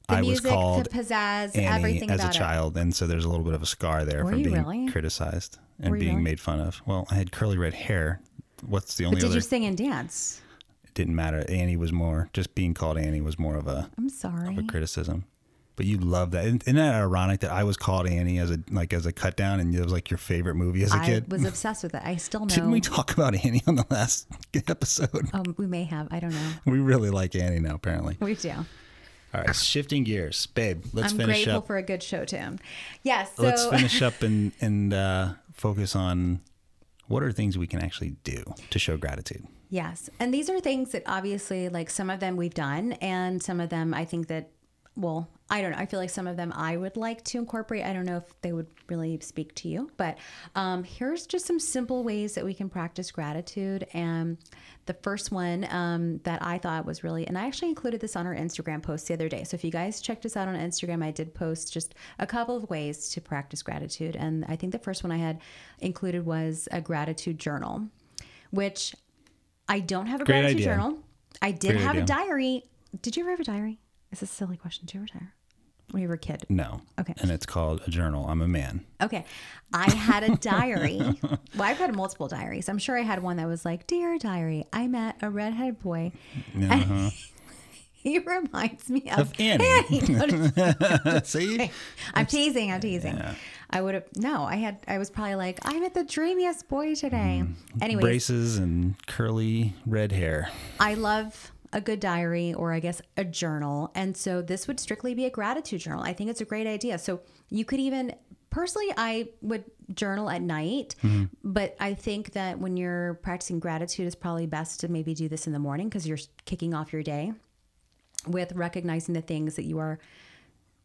The I was called the pizzazz, Annie everything as a about it. child, and so there's a little bit of a scar there Were from being really? criticized and Were being really? made fun of. Well, I had curly red hair. What's the only But did other? you sing and dance? Didn't matter. Annie was more just being called Annie was more of a, I'm sorry. of a criticism. But you love that. Isn't that ironic that I was called Annie as a like as a cut down, and it was like your favorite movie as a I kid? I was [laughs] obsessed with it. I still know. Didn't we talk about Annie on the last [laughs] episode? um, we may have. I don't know. We really like Annie now, apparently. We do. All right, shifting gears, babe. Let's I'm finish grateful up. for a good show tune. Yes. so let's [laughs] finish up and and uh, focus on what are things we can actually do to show gratitude. Yes. And these are things that obviously, like some of them we've done, and some of them I think that, well, I don't know. I feel like some of them I would like to incorporate. I don't know if they would really speak to you, but um, here's just some simple ways that we can practice gratitude. And the first one um, that I thought was really, and I actually included this on our Instagram post the other day. So if you guys checked us out on Instagram, I did post just a couple of ways to practice gratitude. And I think the first one I had included was a gratitude journal, which I don't have a Great gratitude idea. journal. I did Great have a diary. Did you ever have a diary? Is this a silly question? Did you ever diary? When you were a kid? No. Okay. And it's called a journal. I'm a man. Okay. I had a diary. [laughs] well, I've had multiple diaries. I'm sure I had one that was like, Dear diary, I met a redheaded boy. Uh-huh. [laughs] He reminds me of, Of Annie. Just- [laughs] See? I'm teasing. I'm teasing. I would have, no, I had, I was probably like, I met the dreamiest boy today. Mm. Anyway, Braces and curly red hair. I love a good diary or I guess a journal. And so this would strictly be a gratitude journal. I think it's a great idea. So you could even personally I would journal at night, mm-hmm. but I think that when you're practicing gratitude it's probably best to maybe do this in the morning because you're kicking off your day with recognizing the things that you are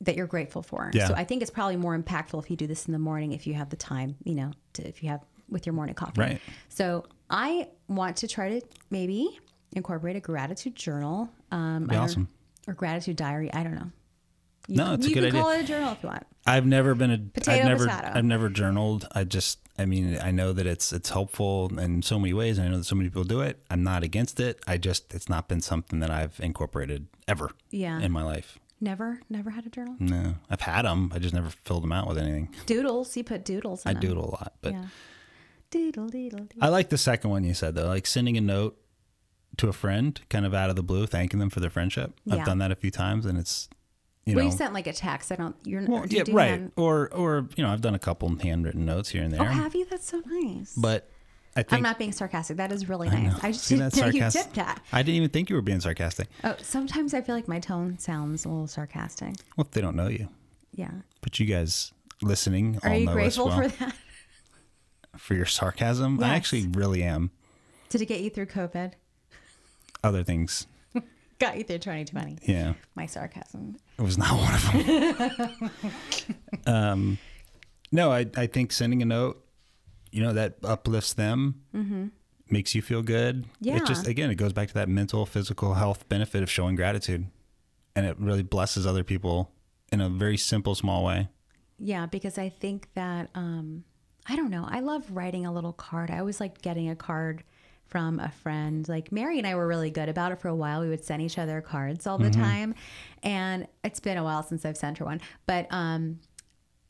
that you're grateful for. Yeah. So I think it's probably more impactful if you do this in the morning if you have the time, you know, to, if you have with your morning coffee. Right. So I want to try to maybe incorporate a gratitude journal. Um, Be awesome. Or gratitude diary. I don't know. You, No, it's a you good can call it a journal if you want. I've never been a Potato, have never potato. I've never journaled. I just I mean I know that it's it's helpful in so many ways. And I know that so many people do it. I'm not against it. I just it's not been something that I've incorporated ever Yeah. in my life. Never, never had a journal. No, I've had them. I just never filled them out with anything. Doodles. You put doodles. In I them. doodle a lot, but Yeah. Doodle, doodle, doodle. I like the second one you said though, like sending a note to a friend, kind of out of the blue, thanking them for their friendship. Yeah. I've done that a few times, and it's you well, know, you sent like a text. I don't. You're well, do you yeah, right. Or, or you know, I've done a couple handwritten notes here and oh, there, Oh, have you? That's so nice. but I I'm not being sarcastic. That is really I nice. know. I just See, didn't know you did that. I didn't even think you were being sarcastic. Oh, sometimes I feel like my tone sounds a little sarcastic. Well, if they don't know you, Yeah. but you guys listening Are all you know grateful us well for that? for your sarcasm. I actually really am. Did it get you through COVID? Other things, [laughs] Got you through 2020. yeah, My sarcasm. it was not one of them. [laughs] um, no, I I think sending a note, you know, that uplifts them, makes you feel good. It just again, it goes back to that mental, physical health benefit of showing gratitude, and it really blesses other people in a very simple, small way. Yeah, because I think that um I don't know. I love writing a little card. I always liked getting a card from a friend. Like Mary and I were really good about it for a while. We would send each other cards all the time. And it's been a while since I've sent her one. But um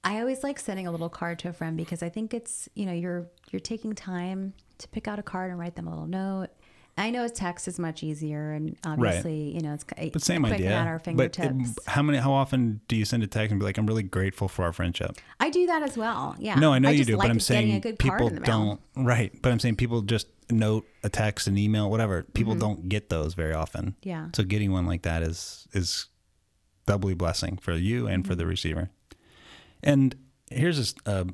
I always like sending a little card to a friend because I think it's, you know, you're you're taking time to pick out a card and write them a little note. I know a text is much easier and obviously, you know, it's But same quick idea. at our but fingertips. it- how many? How often do you send a text and be like, "I'm really grateful for our friendship"? I do that as well. Yeah. No, I know you do, like but I'm saying a good card people don't. Right, but I'm saying people just note a text, an email, whatever. People don't get those very often. Mm-hmm. Yeah. So getting one like that is is doubly blessing for you and Mm-hmm. for the receiver. And here's this, uh,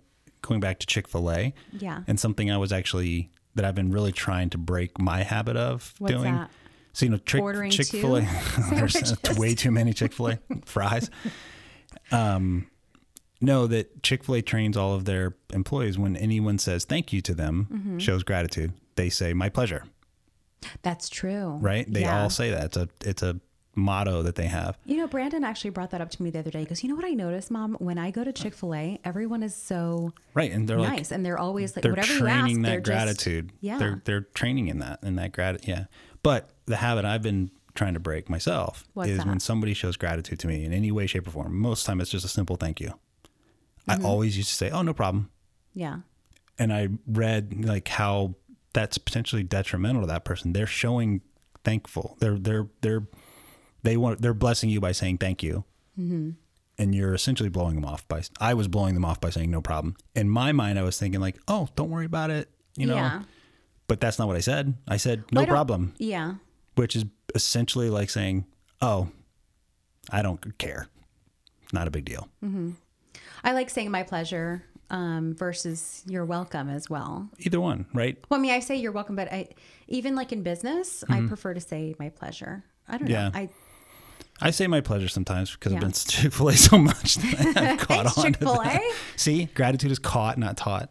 going back to Chick Fil A. Yeah. And something I was actually that I've been really trying to break my habit of What's doing. that? So you know, Chick, Chick-fil-A, [laughs] [laughs] There's [laughs] way too many Chick Fil A fries. Um, no, that Chick Fil A trains all of their employees when anyone says thank you to them, Mm-hmm. shows gratitude. They say my pleasure. That's true. Right? They Yeah. all say that. It's a it's a motto that they have. You know, Brandon actually brought that up to me the other day. He goes, You know what I noticed, Mom? When I go to Chick fil A, everyone is so Right, and they're like nice. and they're always like, they're whatever you training ask, that they're just- gratitude. yeah. They're they're training in that in that gratitude. yeah. But the habit I've been trying to break myself What's is that? when somebody shows gratitude to me in any way, shape, or form. Most of the time it's just a simple thank you. Mm-hmm. I always used to say, Oh, no problem. yeah. And I read like how that's potentially detrimental to that person. They're showing thankful. They're they're they're they want they're blessing you by saying thank you. Mm-hmm. And you're essentially blowing them off by I was blowing them off by saying no problem. In my mind I was thinking like, "Oh, don't worry about it." You know. yeah. But that's not what I said. I said Well, no I problem, Yeah. which is essentially like saying, "Oh, I don't care. Not a big deal." I like saying my pleasure um, versus you're welcome as well. Either one, right? Well, I mean, I say you're welcome, but I even like in business, I prefer to say my pleasure. I don't Mm-hmm. Yeah. know. I I say my pleasure sometimes because Yeah. I've been to [laughs] Chick Fil A so much that I've [laughs] caught Thanks, on. to Chick-fil-A. that. See, gratitude is caught, not taught.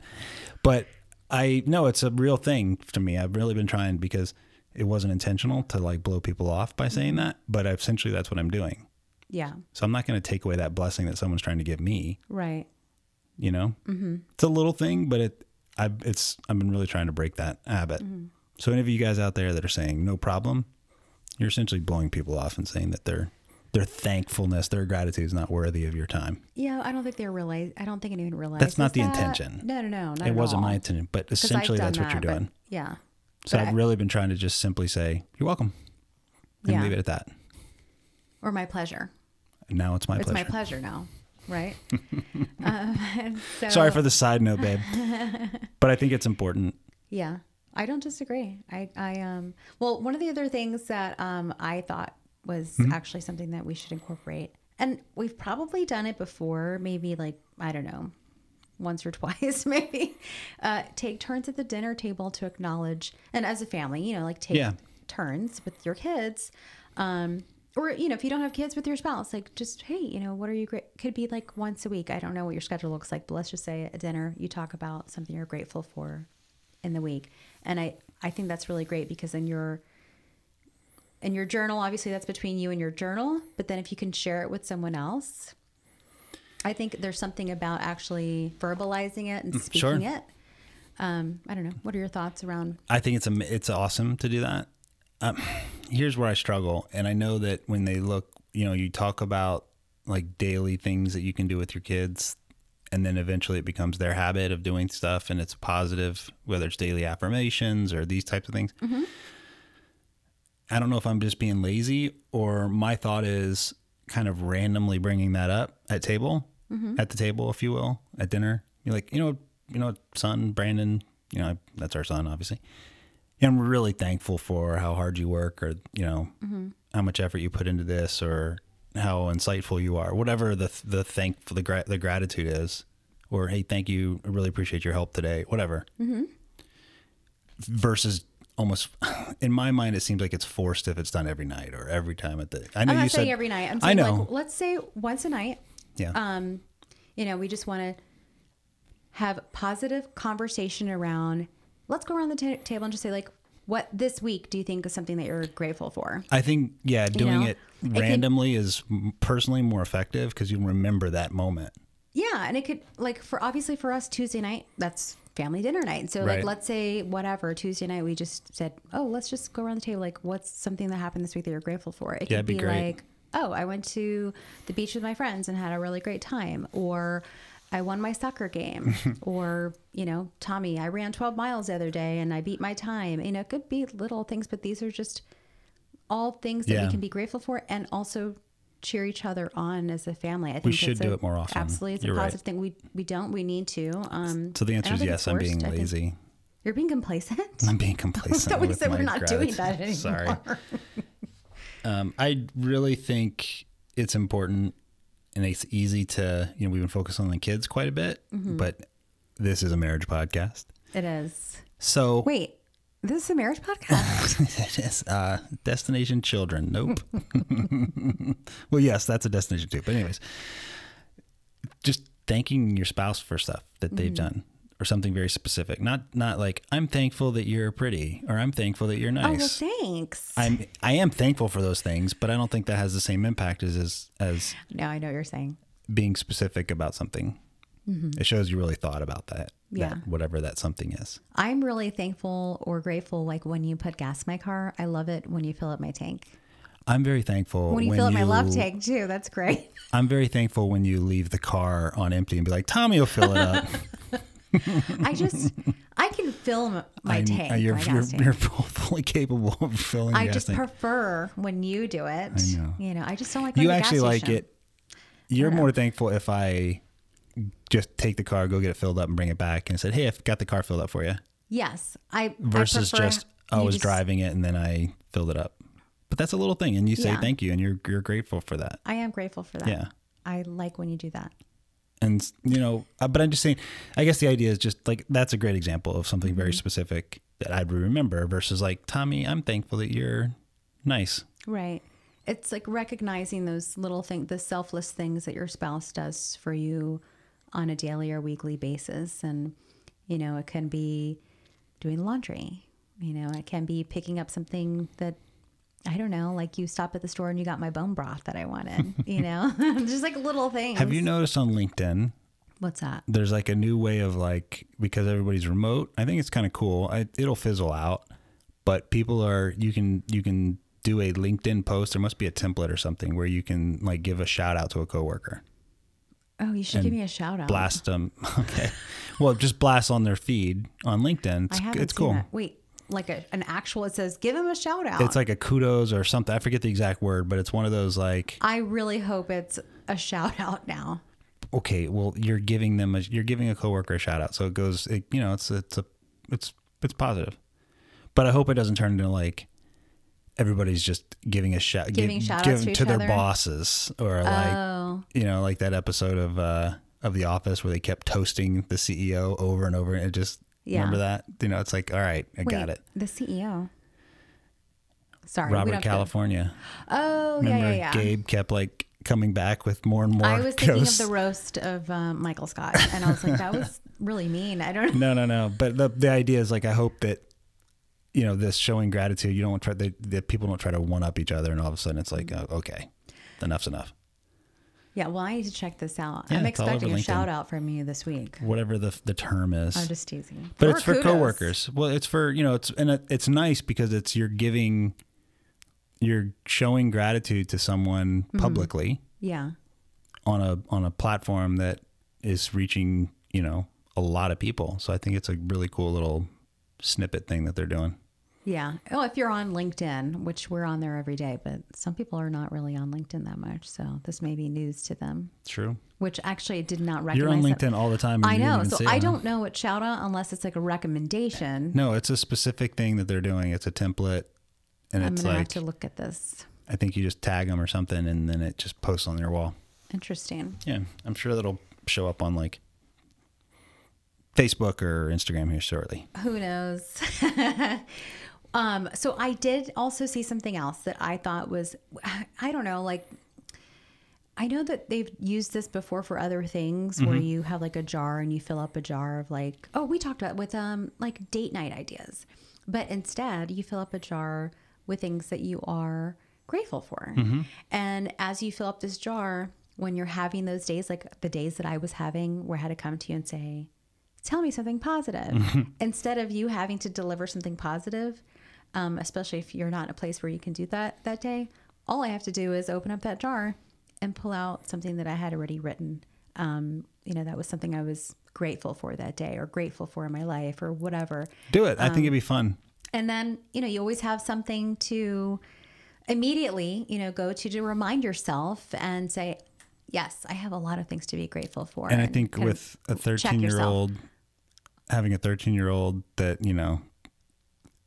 But I know it's a real thing to me. I've really been trying because it wasn't intentional to like blow people off by saying Mm-hmm. that, but essentially that's what I'm doing. yeah. So I'm not going to take away that blessing that someone's trying to give me. Right. You know, mm-hmm. it's a little thing, but it, I've, it's, I've been really trying to break that habit. Mm-hmm. So any of you guys out there that are saying no problem, you're essentially blowing people off and saying that their their thankfulness, their gratitude is not worthy of your time. Yeah, I don't think they realize. I don't think anyone realizes. That's not the that. intention. No, no, no. Not it wasn't all. my intention, but essentially that's what you're doing. Yeah. So but I've I- really been trying to just simply say you're welcome and Yeah. leave it at that. Or my pleasure. Now it's my it's pleasure. my pleasure now, right? [laughs] [laughs] um, so, Sorry for the side note, babe, [laughs] but I think it's important. Yeah, I don't disagree. I, I, um, well, one of the other things that um, I thought was Mm-hmm. actually something that we should incorporate, and we've probably done it before, maybe like I don't know, once or [laughs] twice, maybe. Uh, take turns at the dinner table to acknowledge, and as a family, you know, like take Yeah. turns with your kids. Um, or you know, if you don't have kids with your spouse, like just hey, you know, what are you great? Could be like once a week. I don't know what your schedule looks like, but let's just say at dinner you talk about something you're grateful for in the week, and I I think that's really great because in your in your journal, obviously that's between you and your journal, but then if you can share it with someone else, I think there's something about actually verbalizing it and speaking sure. it. Um, I don't know. What are your thoughts around? I think it's am- it's awesome to do that. Um, here's where I struggle, and I know that when they look, you know, you talk about like daily things that you can do with your kids, and then eventually it becomes their habit of doing stuff, and it's positive, whether it's daily affirmations or these types of things. I don't know if I'm just being lazy or my thought is kind of randomly bringing that up at table, mm-hmm. at the table, if you will, at dinner. You're like, you know, you know, son, Brandon, you know, that's our son, obviously. Yeah, I'm really thankful for how hard you work or, you know, mm-hmm. how much effort you put into this or how insightful you are, whatever the, the thank the, gra- the gratitude is, or, Hey, thank you. I really appreciate your help today, whatever. Mm-hmm. Versus almost [laughs] in my mind, it seems like it's forced if it's done every night or every time at the, I know I'm you not said, saying every night. I'm I saying know. like let's say once a night. yeah. Um, you know, we just want to have positive conversation around. Let's go around the ta- table and just say like, what this week do you think is something that you're grateful for? I think yeah, doing know, it it could- randomly is personally more effective because you remember that moment. Yeah, and it could like for obviously for us Tuesday night, that's family dinner night. So like let's say whatever Tuesday night we just said, "Oh, let's just go around the table like what's something that happened this week that you're grateful for?" It Yeah, could be be, like, "Oh, I went to the beach with my friends and had a really great time," or I won my soccer game, [laughs] or you know, Tommy, I ran 12 miles the other day and I beat my time. You know, it could be little things, but these are just all things that Yeah. we can be grateful for and also cheer each other on as a family. I think we should do a- it more often. Absolutely, it's You're a right. positive thing. We we don't. We need to. Um, So the answer is yes. I'm being. I lazy. You're being complacent. I'm being [laughs] complacent. thought we said we're not doing gratitude. that anymore. Sorry. Um, I really think it's important, and it's easy to you know we've been focusing on the kids quite a bit, Mm-hmm. but this is a marriage podcast, It is. so Wait, this is a marriage podcast. [laughs] it is uh, destination children. Nope. [laughs] well, yes, that's a destination too. But anyways, just thanking your spouse for stuff that they've Mm-hmm. done or something very specific. Not not like I'm thankful that you're pretty or I'm thankful that you're nice. oh well, thanks. I'm I am thankful for those things, but I don't think that has the same impact as as, as no, I know what you're saying. being specific about something. It shows you really thought about that. Yeah. That, whatever that something is. I'm really thankful or grateful. Like when you put gas in my car, I love it when you fill up my tank. I'm very thankful When you fill up my love tank too, that's great. [laughs] I'm very thankful when you leave the car on empty and be like, Tommy will fill it up. [laughs] I just I can fill my I'm- tank. uh, You're, my you're, tank. you're fully capable of filling I just tank. prefer when you do it. I know. You know, I just don't like you going to the actually like station. it. You're more thankful if I just take the car, go get it filled up, and bring it back, and said, "Hey, I've got the car filled up for you." Yes, I Versus I prefer just I was just- driving it and then I filled it up. But that's a little thing, and you say Yeah. thank you, and you're you're grateful for that. I am grateful for that. Yeah. I like when you do that. and you know uh, but i'm just saying i guess the idea is just like that's a great example of something very Mm-hmm. specific that i'd remember versus like tommy i'm thankful that you're nice Right. It's like recognizing those little things, the selfless things that your spouse does for you on a daily or weekly basis. And, you know, it can be doing laundry, you know, it can be picking up something that, I don't know, like you stopped at the store and you got my bone broth that I wanted, [laughs] you know, [laughs] just like little things. have you noticed on linkedin What's that? there's like a new way of like because everybody's remote i think it's kind of cool I, it'll fizzle out but people are you can you can do a linkedin post there must be a template or something where you can like give a shout out to a coworker you should give me a shout out. blast them [laughs] okay well just blast on their feed on linkedin it's, I haven't it's seen cool that. Wait, like a, an actual, it says, give him a shout out. it's like a kudos or something. I forget the exact word, but it's one of those like, I really hope it's a shout [laughs] out now. okay, well, you're giving them a, you're giving a coworker a shout out, so it goes, it, you know, it's it's a it's it's positive. But I hope it doesn't turn into like everybody's just giving a shout, Giving shout-outs to each their other? bosses, or like Oh, you know, like that episode of uh of The Office where they kept toasting the CEO over and over, and it just Yeah. remember that, you know, it's like, all right, I got it. The CEO. Sorry, Robert don't to- California. Oh, Remember, yeah, yeah, yeah. Gabe kept like coming back with more and more. I was thinking ghosts. of the roast of um, Michael Scott, and I was like, that was [laughs] really mean. I don't know. No, no, no. But the the idea is like I hope that you know this showing gratitude. You don't try that people don't try to one up each other, and all of a sudden it's like oh, okay, enough's enough. Yeah, well, I need to check this out. Yeah, I'm it's all over expecting a shout out from you this week. Whatever the the term is. I'm just teasing. but Or it's for kudos. coworkers. Well, it's for you know it's and it, it's nice because it's you're giving, you're showing gratitude to someone Mm-hmm. publicly Yeah. on a on a platform that is reaching you know a lot of people. So I think it's a really cool little snippet thing that they're doing. Yeah. Oh, if you're on LinkedIn, which we're on there every day, but some people are not really on LinkedIn that much. So this may be news to them, True. which actually I did not recognize. You're on that. LinkedIn all the time. I know. So see it, I don't know what shout out unless it's like a recommendation. No, it's a specific thing that they're doing. It's a template, and I'm it's to have to look at this. I think you just tag them or something, and then it just posts on their wall. Interesting. Yeah, I'm sure that'll show up on like Facebook or Instagram here shortly. Who knows? [laughs] um, so I did also see something else that I thought was, [sighs] I don't know, like, I know that they've used this before for other things where you have like a jar and you fill up a jar of like, oh, we talked about with um like date night ideas. But instead, you fill up a jar with things that you are grateful for. And as you fill up this jar, when you're having those days, like the days that I was having, where I had to come to you and say, tell me something positive [laughs] instead of you having to deliver something positive um, especially if you're not in a place where you can do that that day all i have to do is open up that jar and pull out something that i had already written um, you know that was something i was grateful for that day or grateful for in my life or whatever Do it. I think it'd be fun. and then you know you always have something to immediately you know go to to remind yourself and say yes i have a lot of things to be grateful for And I think with a 13 year old, having a 13 year old that, you know,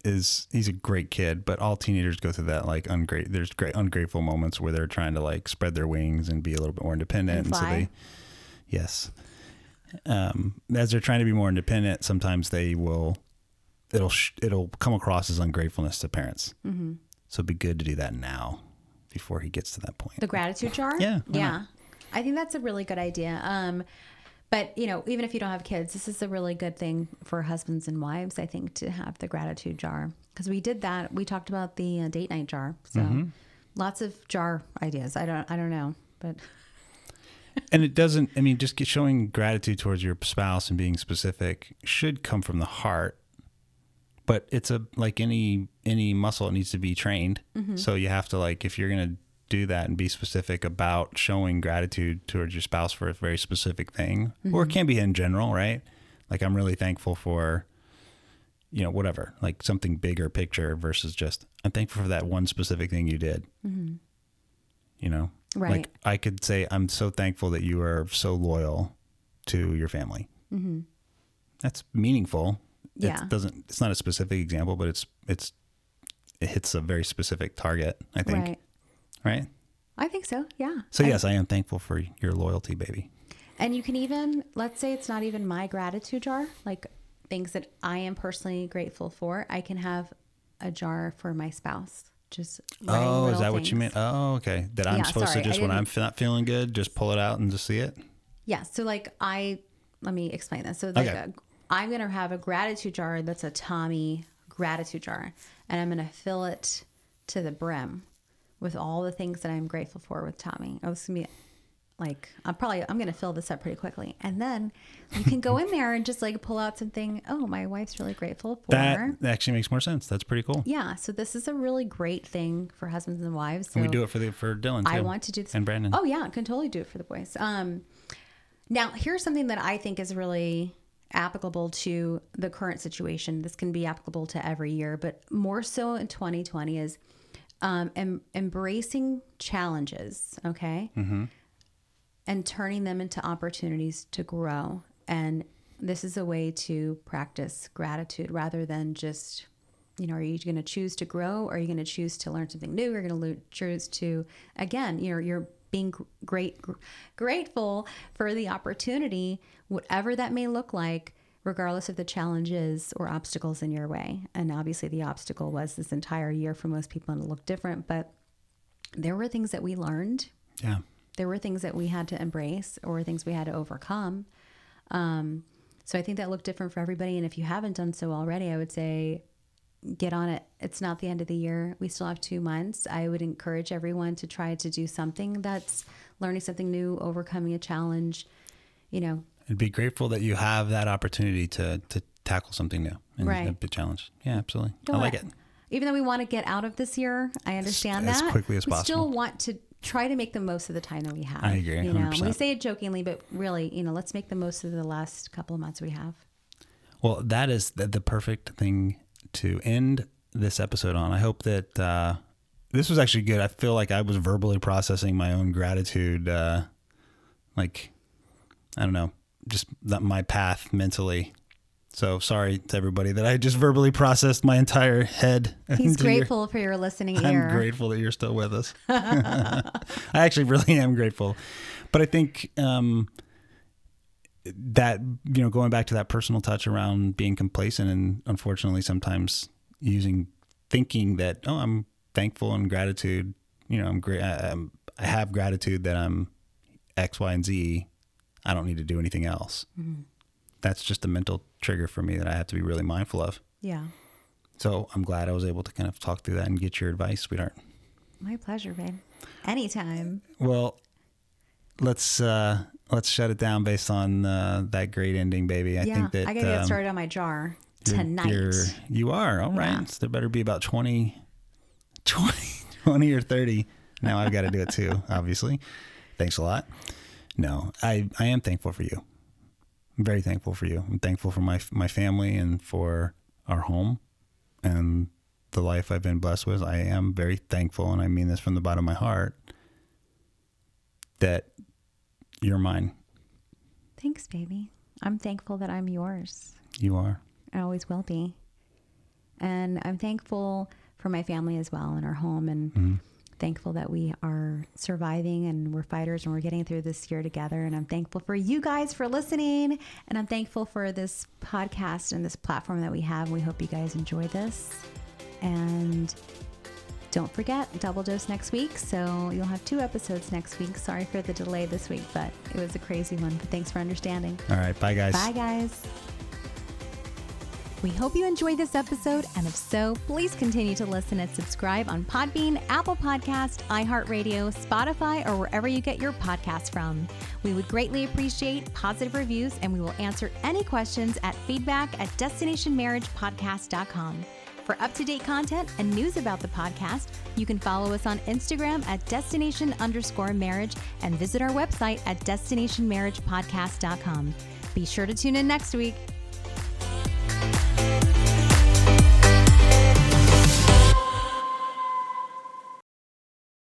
is he's a great kid, but all teenagers go through that like ungrate. There's great ungrateful moments where they're trying to like spread their wings and be a little bit more independent, And so they, yes, um, as they're trying to be more independent, sometimes they will, it'll sh- it'll come across as ungratefulness to parents. Mm-hmm. So it'd be good to do that now, before he gets to that point. The gratitude jar? Yeah, Yeah. I think that's a really good idea. Um, but you know, even if you don't have kids, this is a really good thing for husbands and wives. I think to have the gratitude jar because we did that. We talked about the uh, date night jar. So Mm-hmm. lots of jar ideas. I don't. I don't know, but [laughs] and it doesn't i mean just showing gratitude towards your spouse and being specific should come from the heart but it's a like any any muscle it needs to be trained so you have to like if you're gonna do that and be specific about showing gratitude towards your spouse for a very specific thing or it can be in general right like i'm really thankful for you know whatever like something bigger picture versus just i'm thankful for that one specific thing you did you know Right. like i could say i'm so thankful that you are so loyal to your family mm-hmm. that's meaningful Yeah. it doesn't it's not a specific example but it's it's it hits a very specific target i think right. Right, I think so. Yeah. so I- yes i am thankful for your loyalty baby And you can even, let's say it's not even my gratitude jar, like things that I am personally grateful for. I can have a jar for my spouse. Just oh is that what you things. meant oh okay that i'm Yeah, supposed sorry, to just when i'm not feeling good just pull it out and just see it Yeah. So like I let me explain this. So like Okay. a, I'm gonna have a gratitude jar that's a Tommy gratitude jar, and I'm gonna fill it to the brim with all the things that I'm grateful for with Tommy. Oh, it's gonna be like I'm probably I'm gonna fill this up pretty quickly, and then you can go in there and just like pull out something. Oh, my wife's really grateful for. that actually makes more sense that's pretty cool yeah. So this is a really great thing for husbands and wives. So and we do it for the for dylan too I want to do this. and brandon Oh yeah, I can totally do it for the boys. Um, now here's something that I think is really applicable to the current situation. This can be applicable to every year, but more so in 2020 is um, em- embracing challenges. Okay, and turning them into opportunities to grow. And this is a way to practice gratitude rather than just, you know, are you going to choose to grow? Or are you going to choose to learn something new? You're going to choose to, again, you know, you're being great, gr- grateful for the opportunity, whatever that may look like, regardless of the challenges or obstacles in your way. And obviously, the obstacle was this entire year for most people, and it looked different, but there were things that we learned yeah there were things that we had to embrace or things we had to overcome. Um, so I think that looked different for everybody. And if you haven't done so already, I would say get on it. It's not the end of the year. We still have two months. I would encourage everyone to try to do something that's learning something new, overcoming a challenge, you know, and be grateful that you have that opportunity to to tackle something new and Right. a big challenge. Yeah, absolutely. Go I like it. Even though we want to get out of this year, I understand as that. As quickly as possible. we still want to try to make the most of the time that we have. I agree, You know, we 100%. say it jokingly, but really, you know, let's make the most of the last couple of months we have. Well, that is the, the perfect thing to end this episode on. I hope that uh, this was actually good. I feel like I was verbally processing my own gratitude, uh, like I don't know, just that my path mentally. So sorry to everybody that I just verbally processed my entire head. [laughs] He's into your- grateful for your listening ear. I'm grateful that you're still with us. [laughs] [laughs] I actually really am grateful. But I think um, that, you know, going back to that personal touch around being complacent and unfortunately sometimes using thinking that, oh, I'm thankful and gratitude, you know, I'm great. I, I'm, I have gratitude that I'm X, Y, and Z. I don't need to do anything else. That's just a mental trigger for me that I have to be really mindful of. Yeah. So I'm glad I was able to kind of talk through that and get your advice, sweetheart. My pleasure, babe. Anytime. Well, let's uh let's shut it down based on uh, that great ending, baby. I yeah. think that I gotta get um, started on my jar you're- tonight. You're, you are all right. Yeah. So there better be about 20, [laughs] 20, 20 or thirty. Now I've got to do it too. [laughs] Obviously, thanks a lot. No, I I am thankful for you. I'm very thankful for you. I'm thankful for my my family and for our home and the life I've been blessed with. I am very thankful, and I mean this from the bottom of my heart, that you're mine. Thanks, baby. I'm thankful that I'm yours. You are. I always will be. And I'm thankful for my family as well and our home and mm-hmm. Thankful that we are surviving and we're fighters and we're getting through this year together. And I'm thankful for you guys for listening. And I'm thankful for this podcast and this platform that we have. We hope you guys enjoy this. And don't forget, double dose next week. So you'll have two episodes next week. Sorry for the delay this week, but it was a crazy one. But thanks for understanding. All right. Bye, guys. Bye, guys. We hope you enjoyed this episode, and if so, please continue to listen and subscribe on Podbean, Apple Podcast, iHeartRadio, Spotify, or wherever you get your podcasts from. We would greatly appreciate positive reviews, and we will answer any questions at feedback at destinationmarriagepodcast.com. For up to date content and news about the podcast, you can follow us on Instagram at destination underscore marriage and visit our website at destinationmarriagepodcast.com. Be sure to tune in next week.